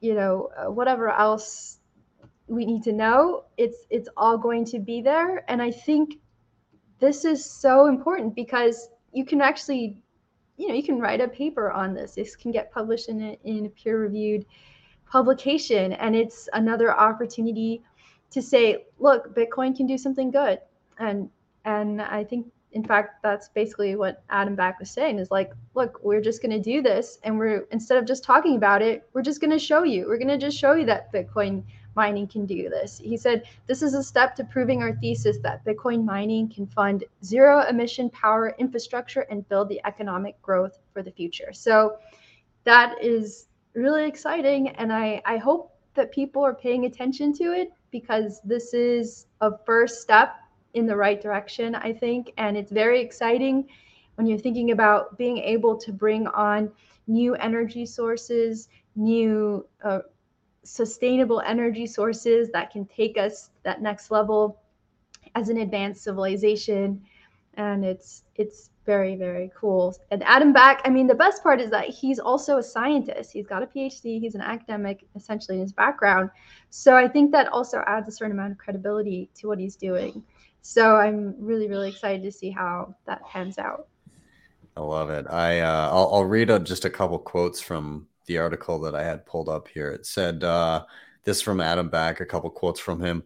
you know, uh, whatever else we need to know. It's it's all going to be there, and I think this is so important because you can actually you know you can write a paper on this. This can get published in a, in a peer reviewed publication and it's another opportunity to say look bitcoin can do something good. And and i think in fact that's basically what adam back was saying is like look we're just going to do this and we're instead of just talking about it we're just going to show you. We're going to just show you that bitcoin mining can do this. He said, This is a step to proving our thesis that Bitcoin mining can fund zero emission power infrastructure and build the economic growth for the future. So that is really exciting. And I, I hope that people are paying attention to it because this is a first step in the right direction, I think. And it's very exciting when you're thinking about being able to bring on new energy sources, new uh, sustainable energy sources that can take us that next level as an advanced civilization. And it's it's very very cool. And adam back i mean the best part is that he's also a scientist. He's got a phd he's an academic essentially in his background. So i think that also adds a certain amount of credibility to what he's doing. So i'm really really excited to see how that pans out. I love it. I uh, I'll, I'll read a, just a couple quotes from the article that I had pulled up here. It said uh, this from Adam Back. A couple quotes from him.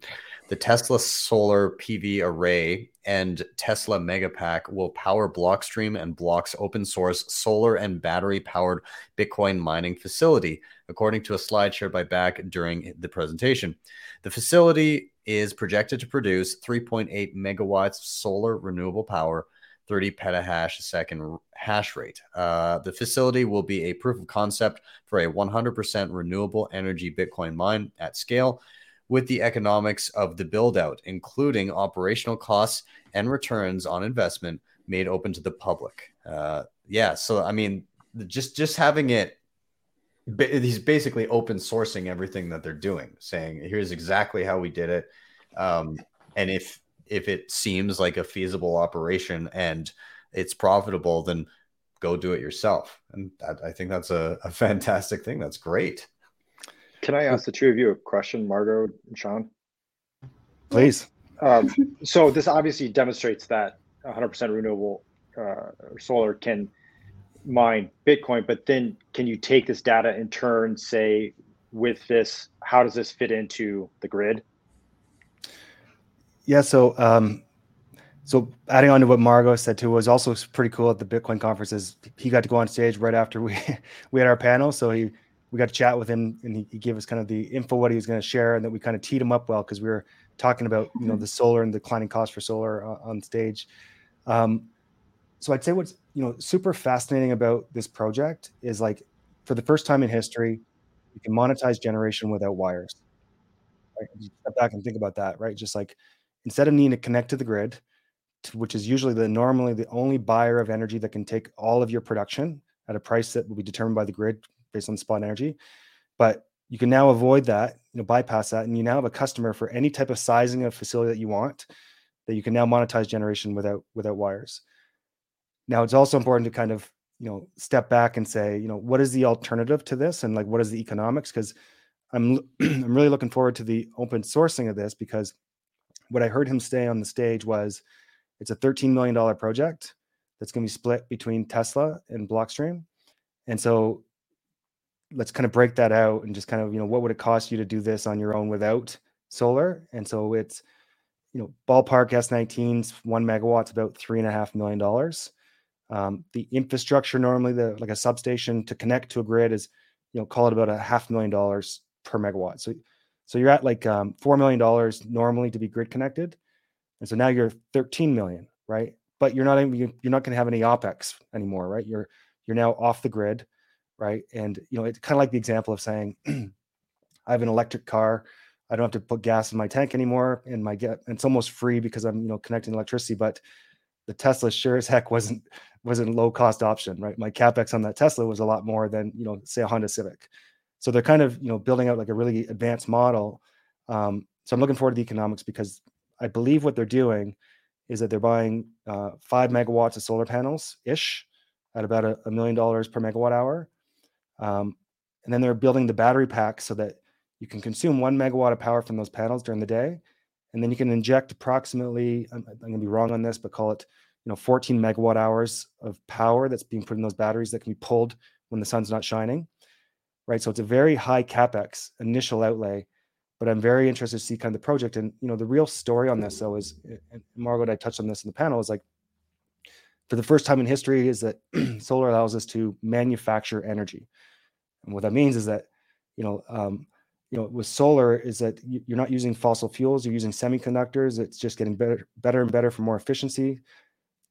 The Tesla solar PV array and Tesla Megapack will power Blockstream and Block's open source solar and battery powered Bitcoin mining facility, according to a slide shared by Back during the presentation. The facility is projected to produce 3.8 megawatts of solar renewable power 30 petahash a second hash rate. Uh, the facility will be a proof of concept for a 100% renewable energy Bitcoin mine at scale with the economics of the build out, including operational costs and returns on investment made open to the public. Uh, yeah, so I mean, just just having it, he's basically open sourcing everything that they're doing, saying here's exactly how we did it, um, and if if it seems like a feasible operation and it's profitable, then go do it yourself. And that, I think that's a, a fantastic thing. That's great. Can I ask the two of you a question, Margot and Sean? Please. Um, so this obviously demonstrates that 100% renewable uh, solar can mine Bitcoin, but then can you take this data in turn, say, with this, how does this fit into the grid? Yeah. So, um, so adding on to what Margot said too was also pretty cool at the Bitcoin conference is he got to go on stage right after we we had our panel. So he we got to chat with him and he, he gave us kind of the info what he was going to share and that we kind of teed him up well because we were talking about you know mm-hmm. the solar and declining cost for solar uh, on stage. Um, so I'd say what's you know super fascinating about this project is like for the first time in history, you can monetize generation without wires. Right? step back and think about that, right? Just like instead of needing to connect to the grid, which is usually the normally the only buyer of energy that can take all of your production at a price that will be determined by the grid based on spot energy. But you can now avoid that, you know, bypass that, and you now have a customer for any type of sizing of facility that you want that you can now monetize generation without without wires. Now it's also important to kind of you know step back and say you know what is the alternative to this and like what is the economics because I'm I'm really looking forward to the open sourcing of this because what I heard him say on the stage was it's a 13 million dollar project that's going to be split between Tesla and Blockstream. And so let's kind of break that out and just kind of you know what would it cost you to do this on your own without solar? And so it's you know ballpark s19's one megawatts about three and a half million dollars. Um, the infrastructure normally the like a substation to connect to a grid is you know call it about a half million dollars per megawatt. So so you're at like um, four million dollars normally to be grid connected and so now you're 13 million right but you're not even you're not going to have any opex anymore right you're you're now off the grid right? And you know, it's kind of like the example of saying, I have an electric car. I don't have to put gas in my tank anymore, and my get it's almost free because I'm you know connecting electricity. But the Tesla sure as heck wasn't wasn't low cost option, right? My capex on that Tesla was a lot more than you know say a Honda Civic. So they're kind of you know building out like a really advanced model. Um, so I'm looking forward to the economics because I believe what they're doing is that they're buying uh, five megawatts of solar panels ish at about a, a million dollars per megawatt hour um, and then they're building the battery pack so that you can consume one megawatt of power from those panels during the day. And then you can inject approximately, I'm, I'm going to be wrong on this, but call it, you know, 14 megawatt hours of power that's being put in those batteries that can be pulled when the sun's not shining. Right. So it's a very high capex initial outlay, but I'm very interested to see kind of the project. And, you know, the real story on this, though, is and Margot, I touched on this in the panel, is like for the first time in history, is that solar allows us to manufacture energy. And what that means is that, you know, um, you know, with solar is that you're not using fossil fuels, you're using semiconductors. It's just getting better, better and better for more efficiency.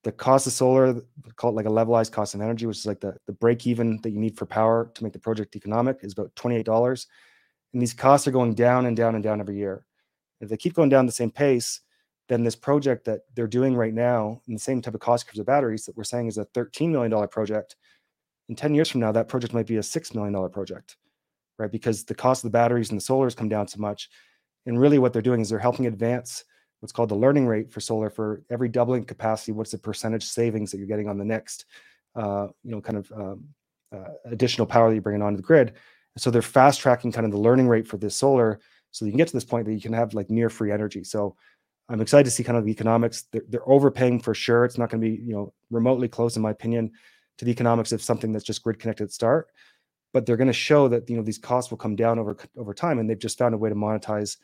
The cost of solar, call it like a levelized cost of energy, which is like the, the break even that you need for power to make the project economic, is about $28. And these costs are going down and down and down every year. If they keep going down the same pace, then this project that they're doing right now in the same type of cost curves of batteries that we're saying is a $13 million project in 10 years from now, that project might be a $6 million project, right? Because the cost of the batteries and the solars come down so much. And really what they're doing is they're helping advance what's called the learning rate for solar for every doubling capacity. What's the percentage savings that you're getting on the next, uh, you know, kind of um, uh, additional power that you're bringing onto the grid. So they're fast tracking kind of the learning rate for this solar so you can get to this point that you can have like near free energy. So I'm excited to see kind of the economics. They're, they're overpaying for sure. It's not going to be you know remotely close, in my opinion, to the economics of something that's just grid connected at start. But they're going to show that you know these costs will come down over over time, and they've just found a way to monetize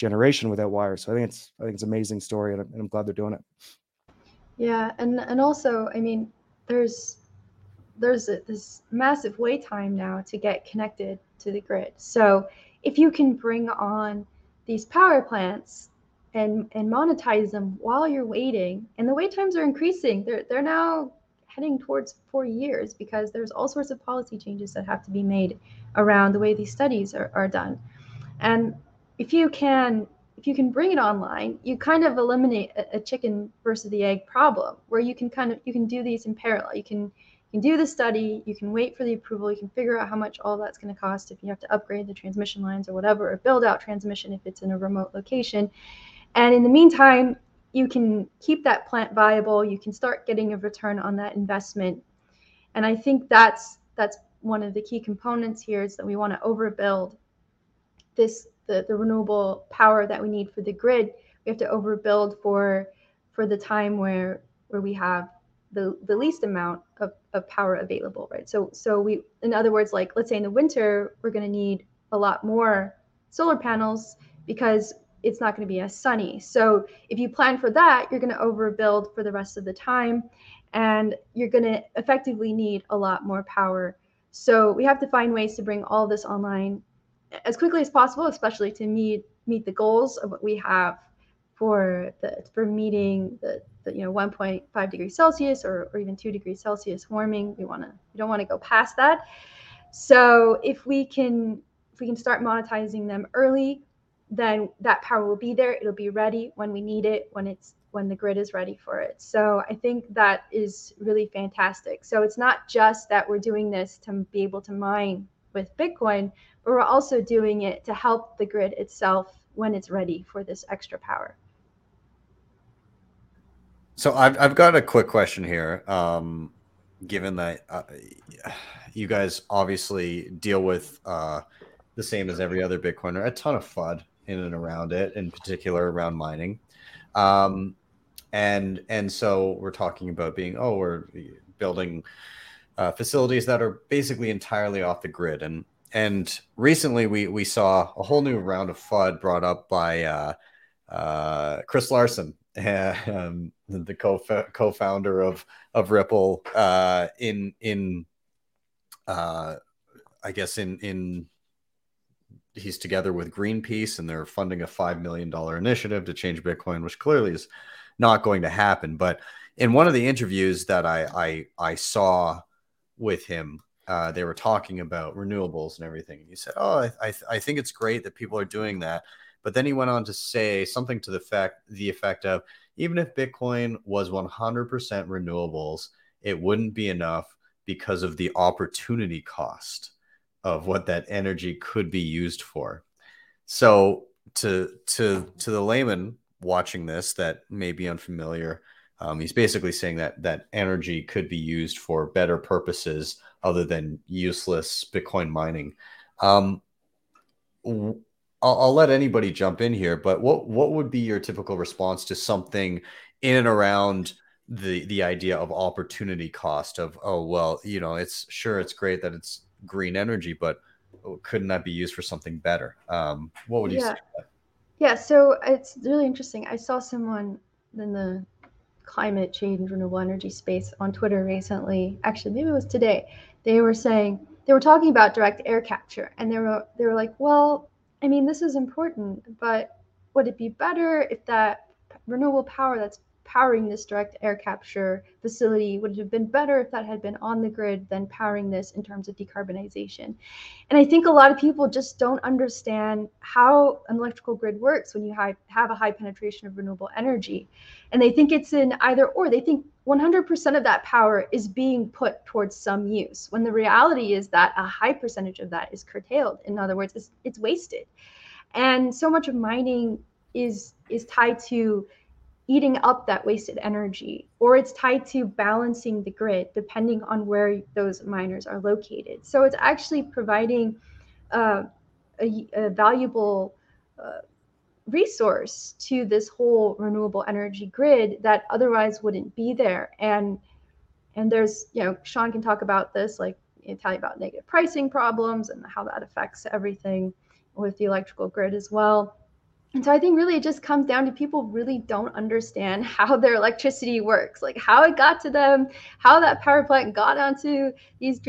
generation without wires. So I think it's I think it's an amazing story, and I'm, and I'm glad they're doing it. Yeah, and and also, I mean, there's there's a, this massive wait time now to get connected to the grid. So if you can bring on these power plants and and monetize them while you're waiting, and the wait times are increasing. They're they're now heading towards four years because there's all sorts of policy changes that have to be made around the way these studies are, are done. And if you can if you can bring it online, you kind of eliminate a, a chicken versus the egg problem where you can kind of you can do these in parallel. You can you can do the study, you can wait for the approval, you can figure out how much all that's going to cost if you have to upgrade the transmission lines or whatever, or build out transmission if it's in a remote location. And in the meantime, you can keep that plant viable, you can start getting a return on that investment. And I think that's that's one of the key components here is that we want to overbuild this the, the renewable power that we need for the grid. We have to overbuild for for the time where where we have the, the least amount of, of power available, right? So so we in other words, like let's say in the winter, we're gonna need a lot more solar panels because it's not going to be as sunny. So if you plan for that, you're going to overbuild for the rest of the time and you're going to effectively need a lot more power. So we have to find ways to bring all this online as quickly as possible, especially to meet meet the goals of what we have for the for meeting the, the you know 1.5 degrees Celsius or, or even two degrees Celsius warming. We want to we don't want to go past that. So if we can if we can start monetizing them early, then that power will be there. It'll be ready when we need it, when it's when the grid is ready for it. So I think that is really fantastic. So it's not just that we're doing this to be able to mine with Bitcoin, but we're also doing it to help the grid itself when it's ready for this extra power. So I've, I've got a quick question here. Um, given that uh, you guys obviously deal with uh, the same as every other Bitcoiner, a ton of FUD in and around it, in particular around mining. Um, and and so we're talking about being oh we're building uh, facilities that are basically entirely off the grid and and recently we we saw a whole new round of FUD brought up by uh, uh, Chris Larsen, um, the co co-founder of of Ripple, uh, in in uh, I guess in in he's together with Greenpeace and they're funding a five million dollar initiative to change Bitcoin, which clearly is not going to happen. But in one of the interviews that I I, I saw with him uh, they were talking about renewables and everything. And he said, "Oh, I, I, I think it's great that people are doing that." But then he went on to say something to the effect the effect of even if Bitcoin was 100% renewables, it wouldn't be enough because of the opportunity cost of what that energy could be used for. So to to to the layman watching this that may be unfamiliar, um, he's basically saying that that energy could be used for better purposes other than useless Bitcoin mining. Um, I'll, I'll, let anybody jump in here, but what what would be your typical response to something in and around the the idea of opportunity cost of oh well you know it's sure it's great that it's green energy, but couldn't that be used for something better? Um, what would you yeah. say? Yeah, so it's really interesting. I saw someone in the climate change renewable energy space on Twitter recently. Actually, maybe it was today they were saying they were talking about direct air capture and they were they were like well i mean this is important but would it be better if that renewable power that's powering this direct air capture facility would have been better if that had been on the grid than powering this in terms of decarbonization. And i think a lot of people just don't understand how an electrical grid works when you have a high penetration of renewable energy. And they think it's in either or they think 100% of that power is being put towards some use when the reality is that a high percentage of that is curtailed. In other words it's, it's wasted. And so much of mining is is tied to eating up that wasted energy or it's tied to balancing the grid depending on where those miners are located so it's actually providing uh, a, a, valuable uh, resource to this whole renewable energy grid that otherwise wouldn't be there. And and there's, you know, Sean can talk about this, like tell you about negative pricing problems and how that affects everything with the electrical grid as well. And so I think really it just comes down to people really don't understand how their electricity works, like how it got to them, how that power plant got onto these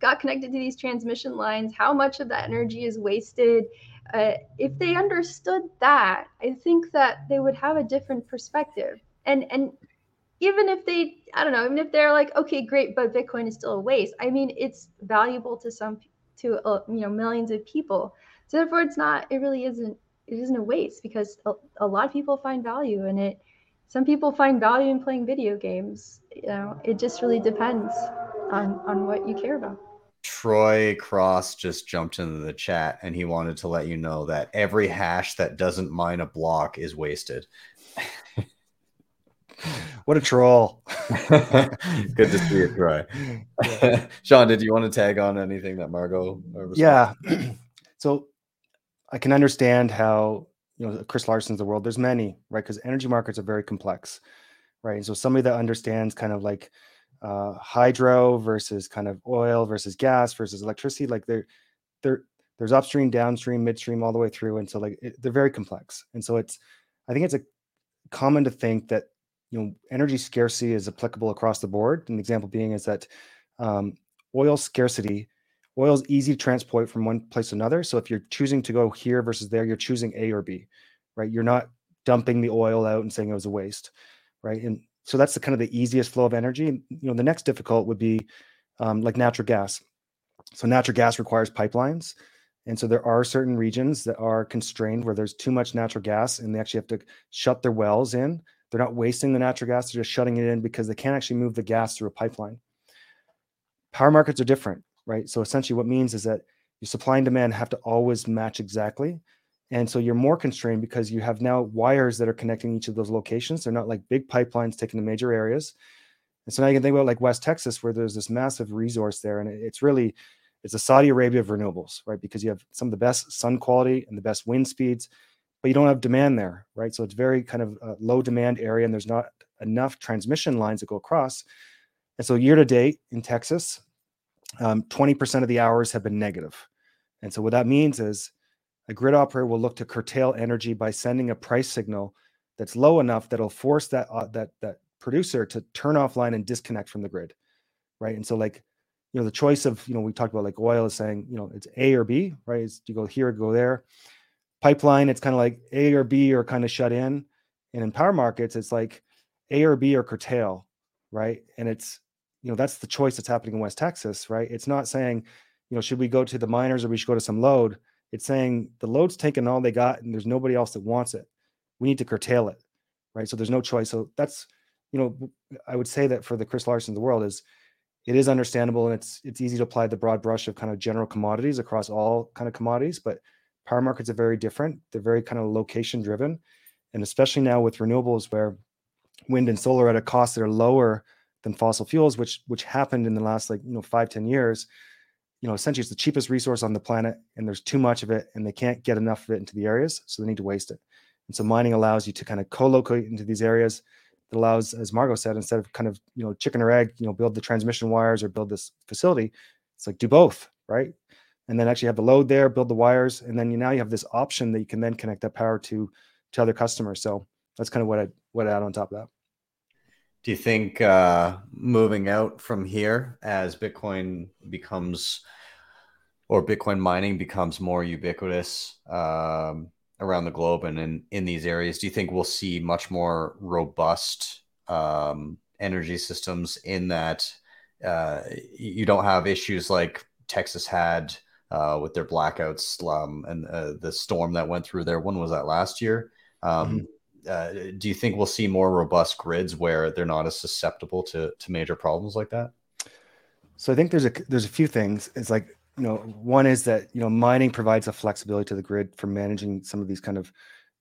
got connected to these transmission lines, how much of that energy is wasted. Uh, if they understood that, I think that they would have a different perspective. And and even if they, I don't know, even if they're like, okay, great, but Bitcoin is still a waste. I mean, it's valuable to some, to uh, you know, millions of people. So therefore, it's not. It really isn't. It isn't a waste because a, a lot of people find value in it. Some people find value in playing video games. You know, it just really depends on on what you care about. Troy Cross just jumped into the chat and he wanted to let you know that every hash that doesn't mine a block is wasted. what a troll. Good to see you, Troy. Sean, did you want to tag on anything that Margot? Yeah. so I can understand how, you know, Chris Larsen's the world. There's many, right? Because energy markets are very complex, right? And so somebody that understands kind of like uh, hydro versus kind of oil versus gas versus electricity, like they're, they're, there's upstream, downstream, midstream, all the way through. And so like it, they're very complex. And so it's, I think it's a common to think that you know energy scarcity is applicable across the board. An example being is that um, oil scarcity, oil is easy to transport from one place to another. So if you're choosing to go here versus there, you're choosing A or B, right? You're not dumping the oil out and saying it was a waste, right? And so that's the kind of the easiest flow of energy. You know, the next difficult would be um, like natural gas. So natural gas requires pipelines. And so there are certain regions that are constrained where there's too much natural gas and they actually have to shut their wells in they're not wasting the natural gas, they're just shutting it in because they can't actually move the gas through a pipeline. Power markets are different, right? So essentially, what means is that your supply and demand have to always match exactly. And so you're more constrained because you have now wires that are connecting each of those locations. They're not like big pipelines taking the major areas. And so now you can think about like West Texas, where there's this massive resource there. And it's really, it's a Saudi Arabia of renewables, right? Because you have some of the best sun quality and the best wind speeds but you don't have demand there, right? So it's very kind of a low demand area, and there's not enough transmission lines that go across. And so year to date in Texas, um, 20% of the hours have been negative. And so what that means is a grid operator will look to curtail energy by sending a price signal that's low enough that'll force that uh, that that producer to turn offline and disconnect from the grid, right? And so like you know the choice of you know we talked about like oil is saying you know it's A or B, right? It's, you go here, go there pipeline, it's kind of like A or B are kind of shut in. And in power markets, it's like A or B or curtail, right? And it's, you know, that's the choice that's happening in West Texas, right? It's not saying, you know, should we go to the miners or we should go to some load? It's saying the load's taken all they got and there's nobody else that wants it. We need to curtail it, right? So there's no choice. So that's, you know, I would say that for the Chris Larsen of the world is it is understandable and it's it's easy to apply the broad brush of kind of general commodities across all kind of commodities, but Power markets are very different. They're very kind of location driven. And especially now with renewables where wind and solar at a cost that are lower than fossil fuels, which which happened in the last like you know five ten years. You know, essentially it's the cheapest resource on the planet, and there's too much of it, and they can't get enough of it into the areas, so they need to waste it. And so mining allows you to kind of co-locate into these areas. It allows, as Margot said, instead of kind of you know chicken or egg, you know, build the transmission wires or build this facility. It's like do both, right? and then actually have the load there, build the wires, and then you now you have this option that you can then connect that power to to other customers. So that's kind of what I what I add on top of that. Do you think uh, moving out from here as Bitcoin becomes or Bitcoin mining becomes more ubiquitous um, around the globe and in, in these areas, do you think we'll see much more robust um, energy systems in that uh, you don't have issues like Texas had uh, with their blackouts um, and uh, the storm that went through there. When was that last year? Um, mm-hmm. Uh, do you think we'll see more robust grids where they're not as susceptible to to major problems like that? So I think there's a there's a few things. It's like you know one is that you know mining provides a flexibility to the grid for managing some of these kind of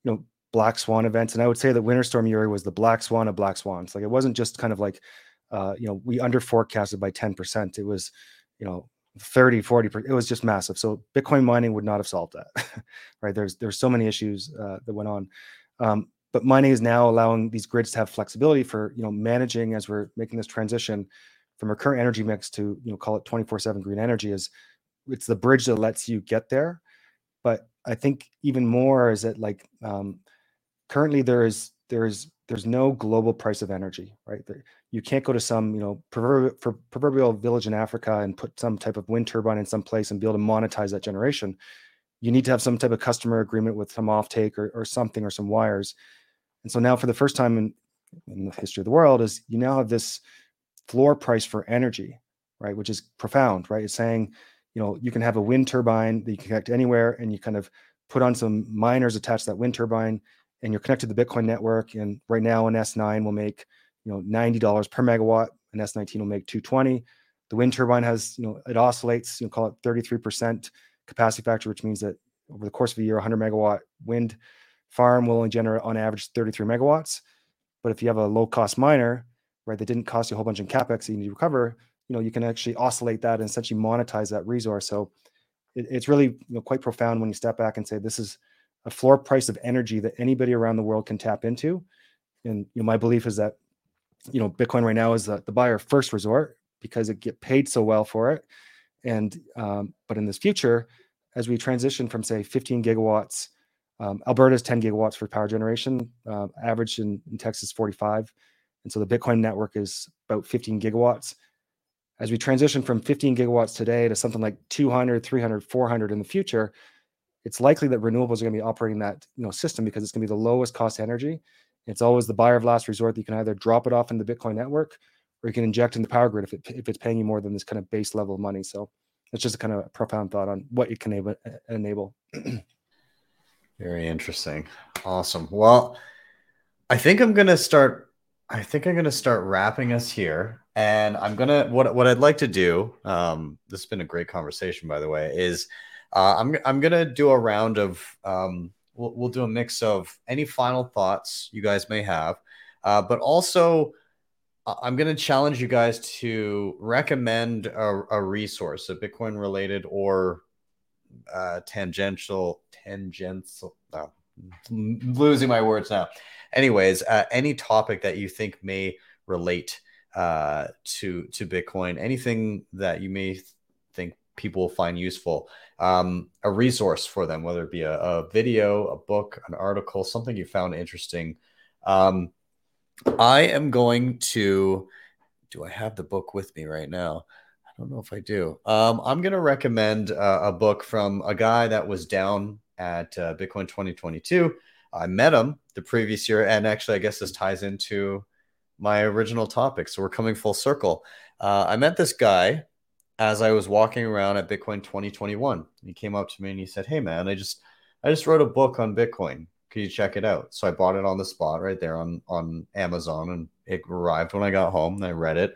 you know black swan events and i would say that winter storm uri was the black swan of black swans like it wasn't just kind of like uh, you know we under forecasted by 10% it was you know 30, 40, per- it was just massive. So Bitcoin mining would not have solved that, right? There's there's so many issues uh, that went on. Um, but mining is now allowing these grids to have flexibility for you know managing as we're making this transition from our current energy mix to you know call it 24/7 green energy is it's the bridge that lets you get there. But I think even more is that like um, currently there is there is there's no global price of energy, right? There, you can't go to some you know proverbial, for proverbial village in Africa and put some type of wind turbine in some place and be able to monetize that generation. You need to have some type of customer agreement with some offtake or, or something or some wires. And so now, for the first time in, in the history of the world, is you now have this floor price for energy, right? Which is profound, right? It's saying, you know, you can have a wind turbine that you can connect anywhere, and you kind of put on some miners attached to that wind turbine, and you're connected to the Bitcoin network. And right now, an S9 will make, you know, ninety dollars per megawatt. An S19 will make 220. The wind turbine has, you know, it oscillates, you know, call it 33% capacity factor, which means that over the course of a year, 100 megawatt wind farm will only generate on average 33 megawatts. But if you have a low cost miner, right, that didn't cost you a whole bunch of capex that you need to recover, you know, you can actually oscillate that and essentially monetize that resource. So it, it's really you know quite profound when you step back and say this is a floor price of energy that anybody around the world can tap into. And you know, my belief is that you know Bitcoin right now is the, the buyer first resort because it get paid so well for it. And um, but in this future, as we transition from say 15 gigawatts um, Alberta's 10 gigawatts for power generation, uh, average in, in, Texas 45. And so the Bitcoin network is about 15 gigawatts. As we transition from 15 gigawatts today to something like 200, 300, 400 in the future, it's likely that renewables are going to be operating that you know system because it's going to be the lowest cost energy. It's always the buyer of last resort that you can either drop it off in the Bitcoin network or you can inject in the power grid if, it, if it's paying you more than this kind of base level of money. So it's just a kind of profound thought on what it can enable. enable. Very interesting. Awesome. Well, I think I'm gonna start. I think I'm gonna start wrapping us here, and I'm gonna what what I'd like to do. Um, this has been a great conversation, by the way. Is uh, I'm I'm gonna do a round of um, we'll we'll do a mix of any final thoughts you guys may have, uh, but also uh, I'm going to challenge you guys to recommend a, a resource, a Bitcoin related or uh, tangential, tangential. No, losing my words now. Anyways, uh, any topic that you think may relate uh, to to Bitcoin, anything that you may think people will find useful, um, a resource for them, whether it be a, a, video, a book, an article, something you found interesting. Um, I am going to. Do I have the book with me right now? I don't know if I do. Um, I'm going to recommend uh, a book from a guy that was down at uh, Bitcoin 2022. I met him the previous year, and actually, I guess this ties into my original topic. So we're coming full circle. Uh, I met this guy as I was walking around at Bitcoin 2021. He came up to me and he said, "Hey, man, I just I just wrote a book on Bitcoin. Could you check it out?" So I bought it on the spot right there on on Amazon, and it arrived when I got home. And I read it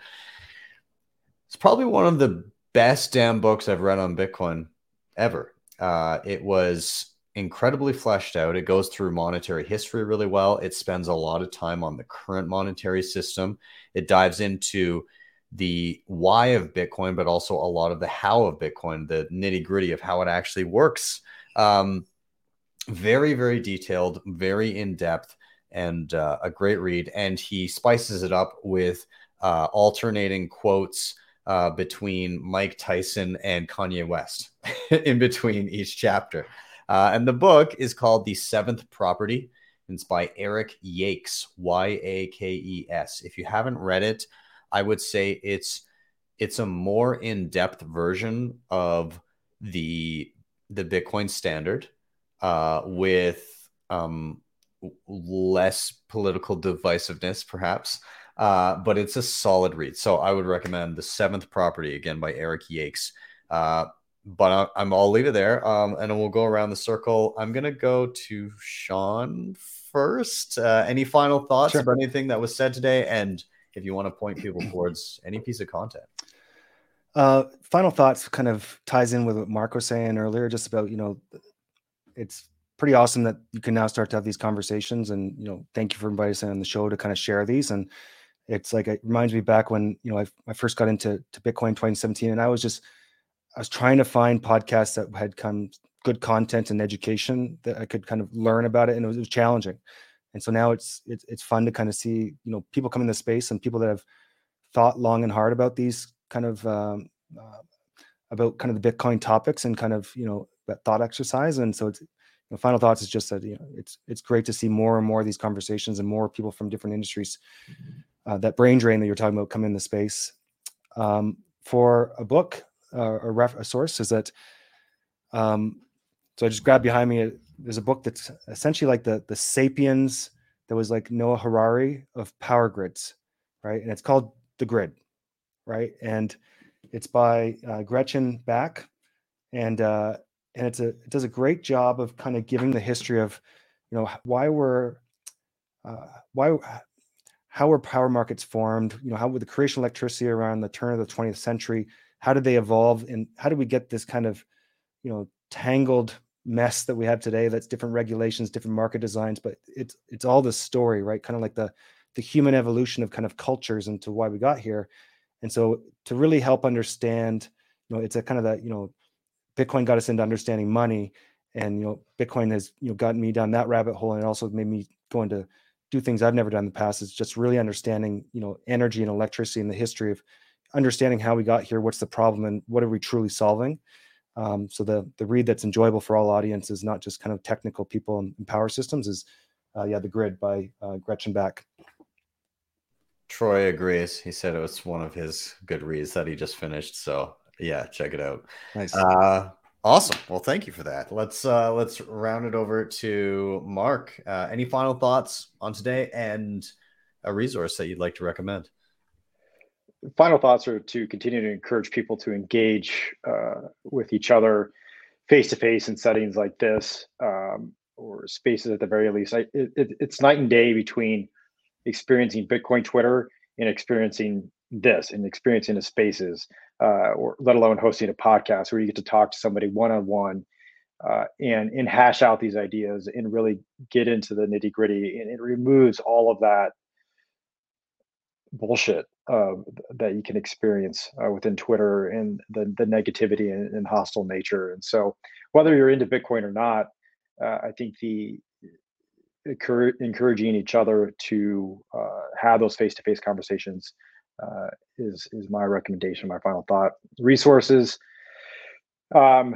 it's probably one of the best damn books I've read on Bitcoin ever. Uh, it was incredibly fleshed out. It goes through monetary history really well. It spends a lot of time on the current monetary system. It dives into the why of Bitcoin, but also a lot of the how of Bitcoin, the nitty gritty of how it actually works. Um, very, very detailed, very in depth, and uh, a great read. And he spices it up with uh, alternating quotes uh, between Mike Tyson and Kanye West in between each chapter. Uh, and the book is called The Seventh Property. It's by Eric Yakes, Y A K E S. If you haven't read it, I would say it's it's a more in-depth version of the the Bitcoin standard uh, with um, less political divisiveness, perhaps. Uh, but it's a solid read. So I would recommend The Seventh Property again by Eric Yakes. Uh, but I, am I'll leave it there, um, and we'll go around the circle. I'm gonna go to Sean first. Uh, any final thoughts sure. about anything that was said today, and if you want to point people towards any piece of content. Uh, final thoughts kind of ties in with what Mark was saying earlier, just about you know, it's pretty awesome that you can now start to have these conversations, and you know, thank you for inviting us on the show to kind of share these and it's like it reminds me back when you know I, I first got into to Bitcoin 2017, and I was just I was trying to find podcasts that had come good content and education that I could kind of learn about it, and it was, it was challenging. And so now it's it's it's fun to kind of see you know people come in the space and people that have thought long and hard about these kind of um, uh, about kind of the Bitcoin topics and kind of you know that thought exercise. And so it's you know, final thoughts is just that you know it's it's great to see more and more of these conversations and more people from different industries. Uh, that brain drain that you're talking about come in the space. Um, for a book uh, a, ref, a source is that um, so I just grabbed behind me. There's a book that's essentially like the the Sapiens that was like Noah Harari of power grids, right? And it's called The Grid, right? And it's by uh, Gretchen Bakke, and uh, and it's a it does a great job of kind of giving the history of, you know, why we're uh, why how were power markets formed? You know, how with the creation of electricity around the turn of the 20th century, how did they evolve, and how did we get this kind of, you know, tangled mess that we have today? That's different regulations, different market designs, but it's it's all the story, right? Kind of like the the human evolution of kind of cultures into why we got here. And so to really help understand, you know, it's a kind of that, you know, Bitcoin got us into understanding money and, you know, Bitcoin has, you know, gotten me down that rabbit hole and also made me go into do things I've never done in the past. Is just really understanding, you know, energy and electricity and the history of understanding how we got here, what's the problem and what are we truly solving. Um, so the the read that's enjoyable for all audiences, not just kind of technical people and, and power systems, is uh, yeah, the grid by uh, Gretchen Bakke. Troy agrees. He said it was one of his good reads that he just finished. So yeah, check it out. Nice. Uh, awesome. Well, thank you for that. Let's uh, let's round it over to Mark. Uh, any final thoughts on today and a resource that you'd like to recommend? Final thoughts are to continue to encourage people to engage uh, with each other face to face in settings like this um, or spaces at the very least. I, it, it's night and day between experiencing Bitcoin Twitter and experiencing this and experiencing the spaces, uh, or let alone hosting a podcast where you get to talk to somebody one on one and and hash out these ideas and really get into the nitty gritty, and it removes all of that bullshit uh, that you can experience uh, within Twitter and the the negativity and, and, hostile nature. And so, whether you're into Bitcoin or not, uh, I think the encouraging each other to uh, have those face-to-face conversations uh, is is my recommendation. My final thought. Resources. Um,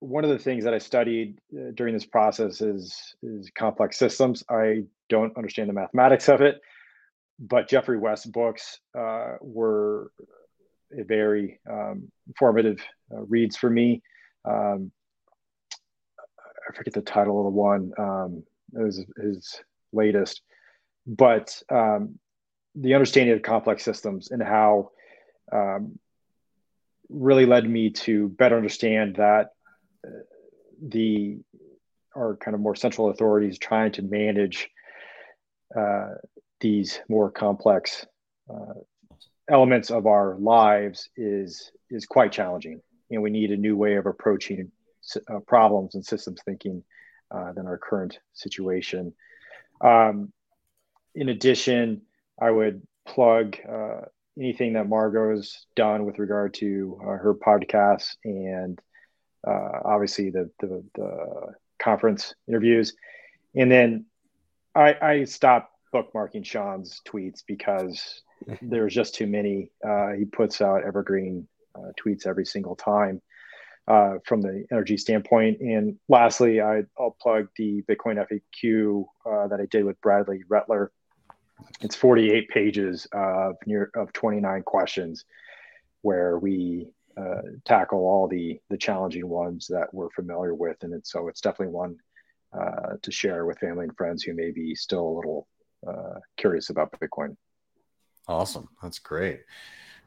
one of the things that I studied uh, during this process is is complex systems. I don't understand the mathematics of it, but Geoffrey West books uh, were very um, formative uh, reads for me. Um, I forget the title of the one. Um, was his latest. But um, the understanding of complex systems and how um, really led me to better understand that uh, the our kind of more central authorities trying to manage uh, these more complex uh, elements of our lives is is quite challenging and we need a new way of approaching uh, problems and systems thinking uh, than our current situation. Um, in addition, I would plug uh, anything that Margot's done with regard to uh, her podcast and uh, obviously the, the, the conference interviews. And then I, I stopped bookmarking Sean's tweets because there's just too many. Uh, he puts out evergreen uh, tweets every single time uh, from the energy standpoint. And lastly, I, will plug the Bitcoin FAQ uh, that I did with Bradley Rettler. It's 48 pages of near of 29 questions, where we uh, tackle all the the challenging ones that we're familiar with, and it's, so it's definitely one uh, to share with family and friends who may be still a little uh, curious about Bitcoin. Awesome, that's great.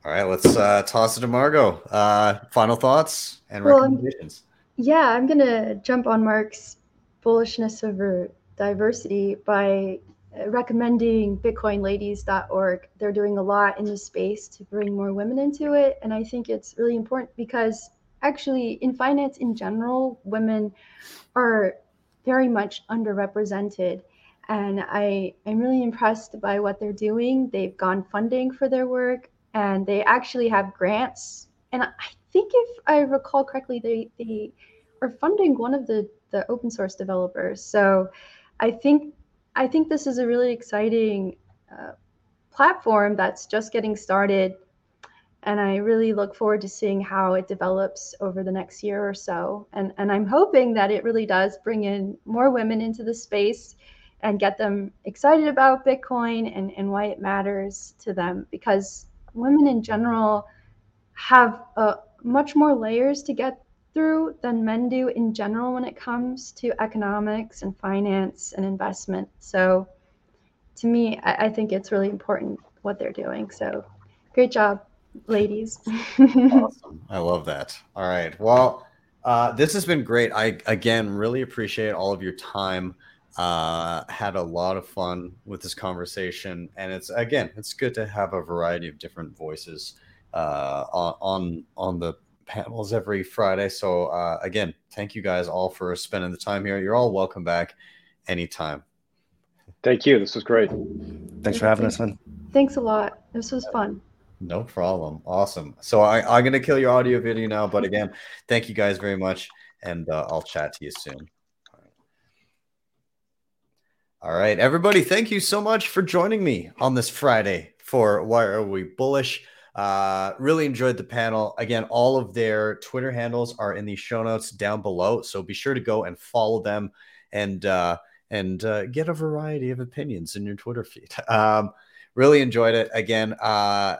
All right, let's uh, toss it to Margot. Uh, final thoughts and well, recommendations. Yeah, I'm gonna jump on Mark's bullishness over diversity by recommending bitcoinladies.org. They're doing a lot in this space to bring more women into it. And I think it's really important because actually, in finance in general, women are very much underrepresented. And I, I'm really impressed by what they're doing. They've gone funding for their work and they actually have grants. And I think if I recall correctly, they they are funding one of the the open source developers. So I think I think this is a really exciting uh, platform that's just getting started. And I really look forward to seeing how it develops over the next year or so. And, and I'm hoping that it really does bring in more women into the space and get them excited about Bitcoin and, and why it matters to them. Because women in general have uh, much more layers to get through than men do in general when it comes to economics and finance and investment. So to me, I, I think it's really important what they're doing. So great job, ladies. awesome. I love that. All right. Well, uh, this has been great. I, again, really appreciate all of your time. Uh, had a lot of fun with this conversation. And it's, again, it's good to have a variety of different voices uh, on, on, on the panels every Friday. So uh, again, thank you guys all for spending the time here. You're all welcome back anytime. Thank you. This was great. Thanks for having us, man. Thanks a lot. This was fun. No problem. Awesome. So I, I'm going to kill your audio video now. But again, thank you guys very much. And uh, I'll chat to you soon. All right, everybody, thank you so much for joining me on this Friday for Why Are We Bullish? Uh, really enjoyed the panel. Again, all of their Twitter handles are in the show notes down below, so be sure to go and follow them and uh, and uh, get a variety of opinions in your Twitter feed. Um, really enjoyed it. Again, uh,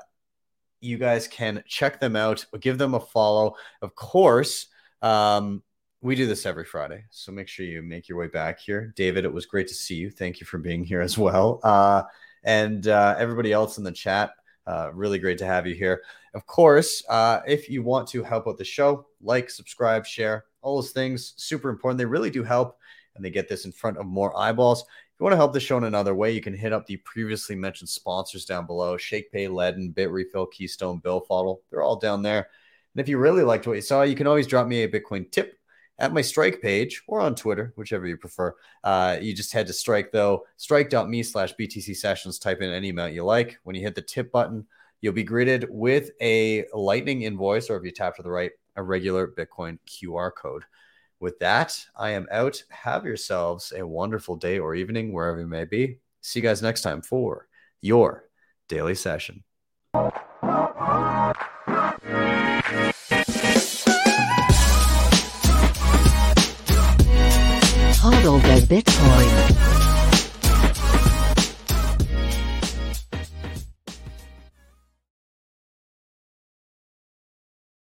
you guys can check them out, give them a follow. Of course, um, we do this every Friday, so make sure you make your way back here. David, it was great to see you. Thank you for being here as well. Uh, and uh, everybody else in the chat. Uh, really great to have you here. Of course, uh, if you want to help out the show, like, subscribe, share, all those things, super important. They really do help and they get this in front of more eyeballs. If you want to help the show in another way, you can hit up the previously mentioned sponsors down below ShakePay, Ledn, Bitrefill, Keystone, BillFodl. They're all down there. And if you really liked what you saw, you can always drop me a Bitcoin tip at my strike page or on Twitter, whichever you prefer. Uh, you just head to strike though, strike.me slash BTC sessions, type in any amount you like. When you hit the tip button, you'll be greeted with a lightning invoice, or if you tap to the right, a regular Bitcoin QR code. With that, I am out. Have yourselves a wonderful day or evening, wherever you may be. See you guys next time for your daily session. Hodl the Bitcoin.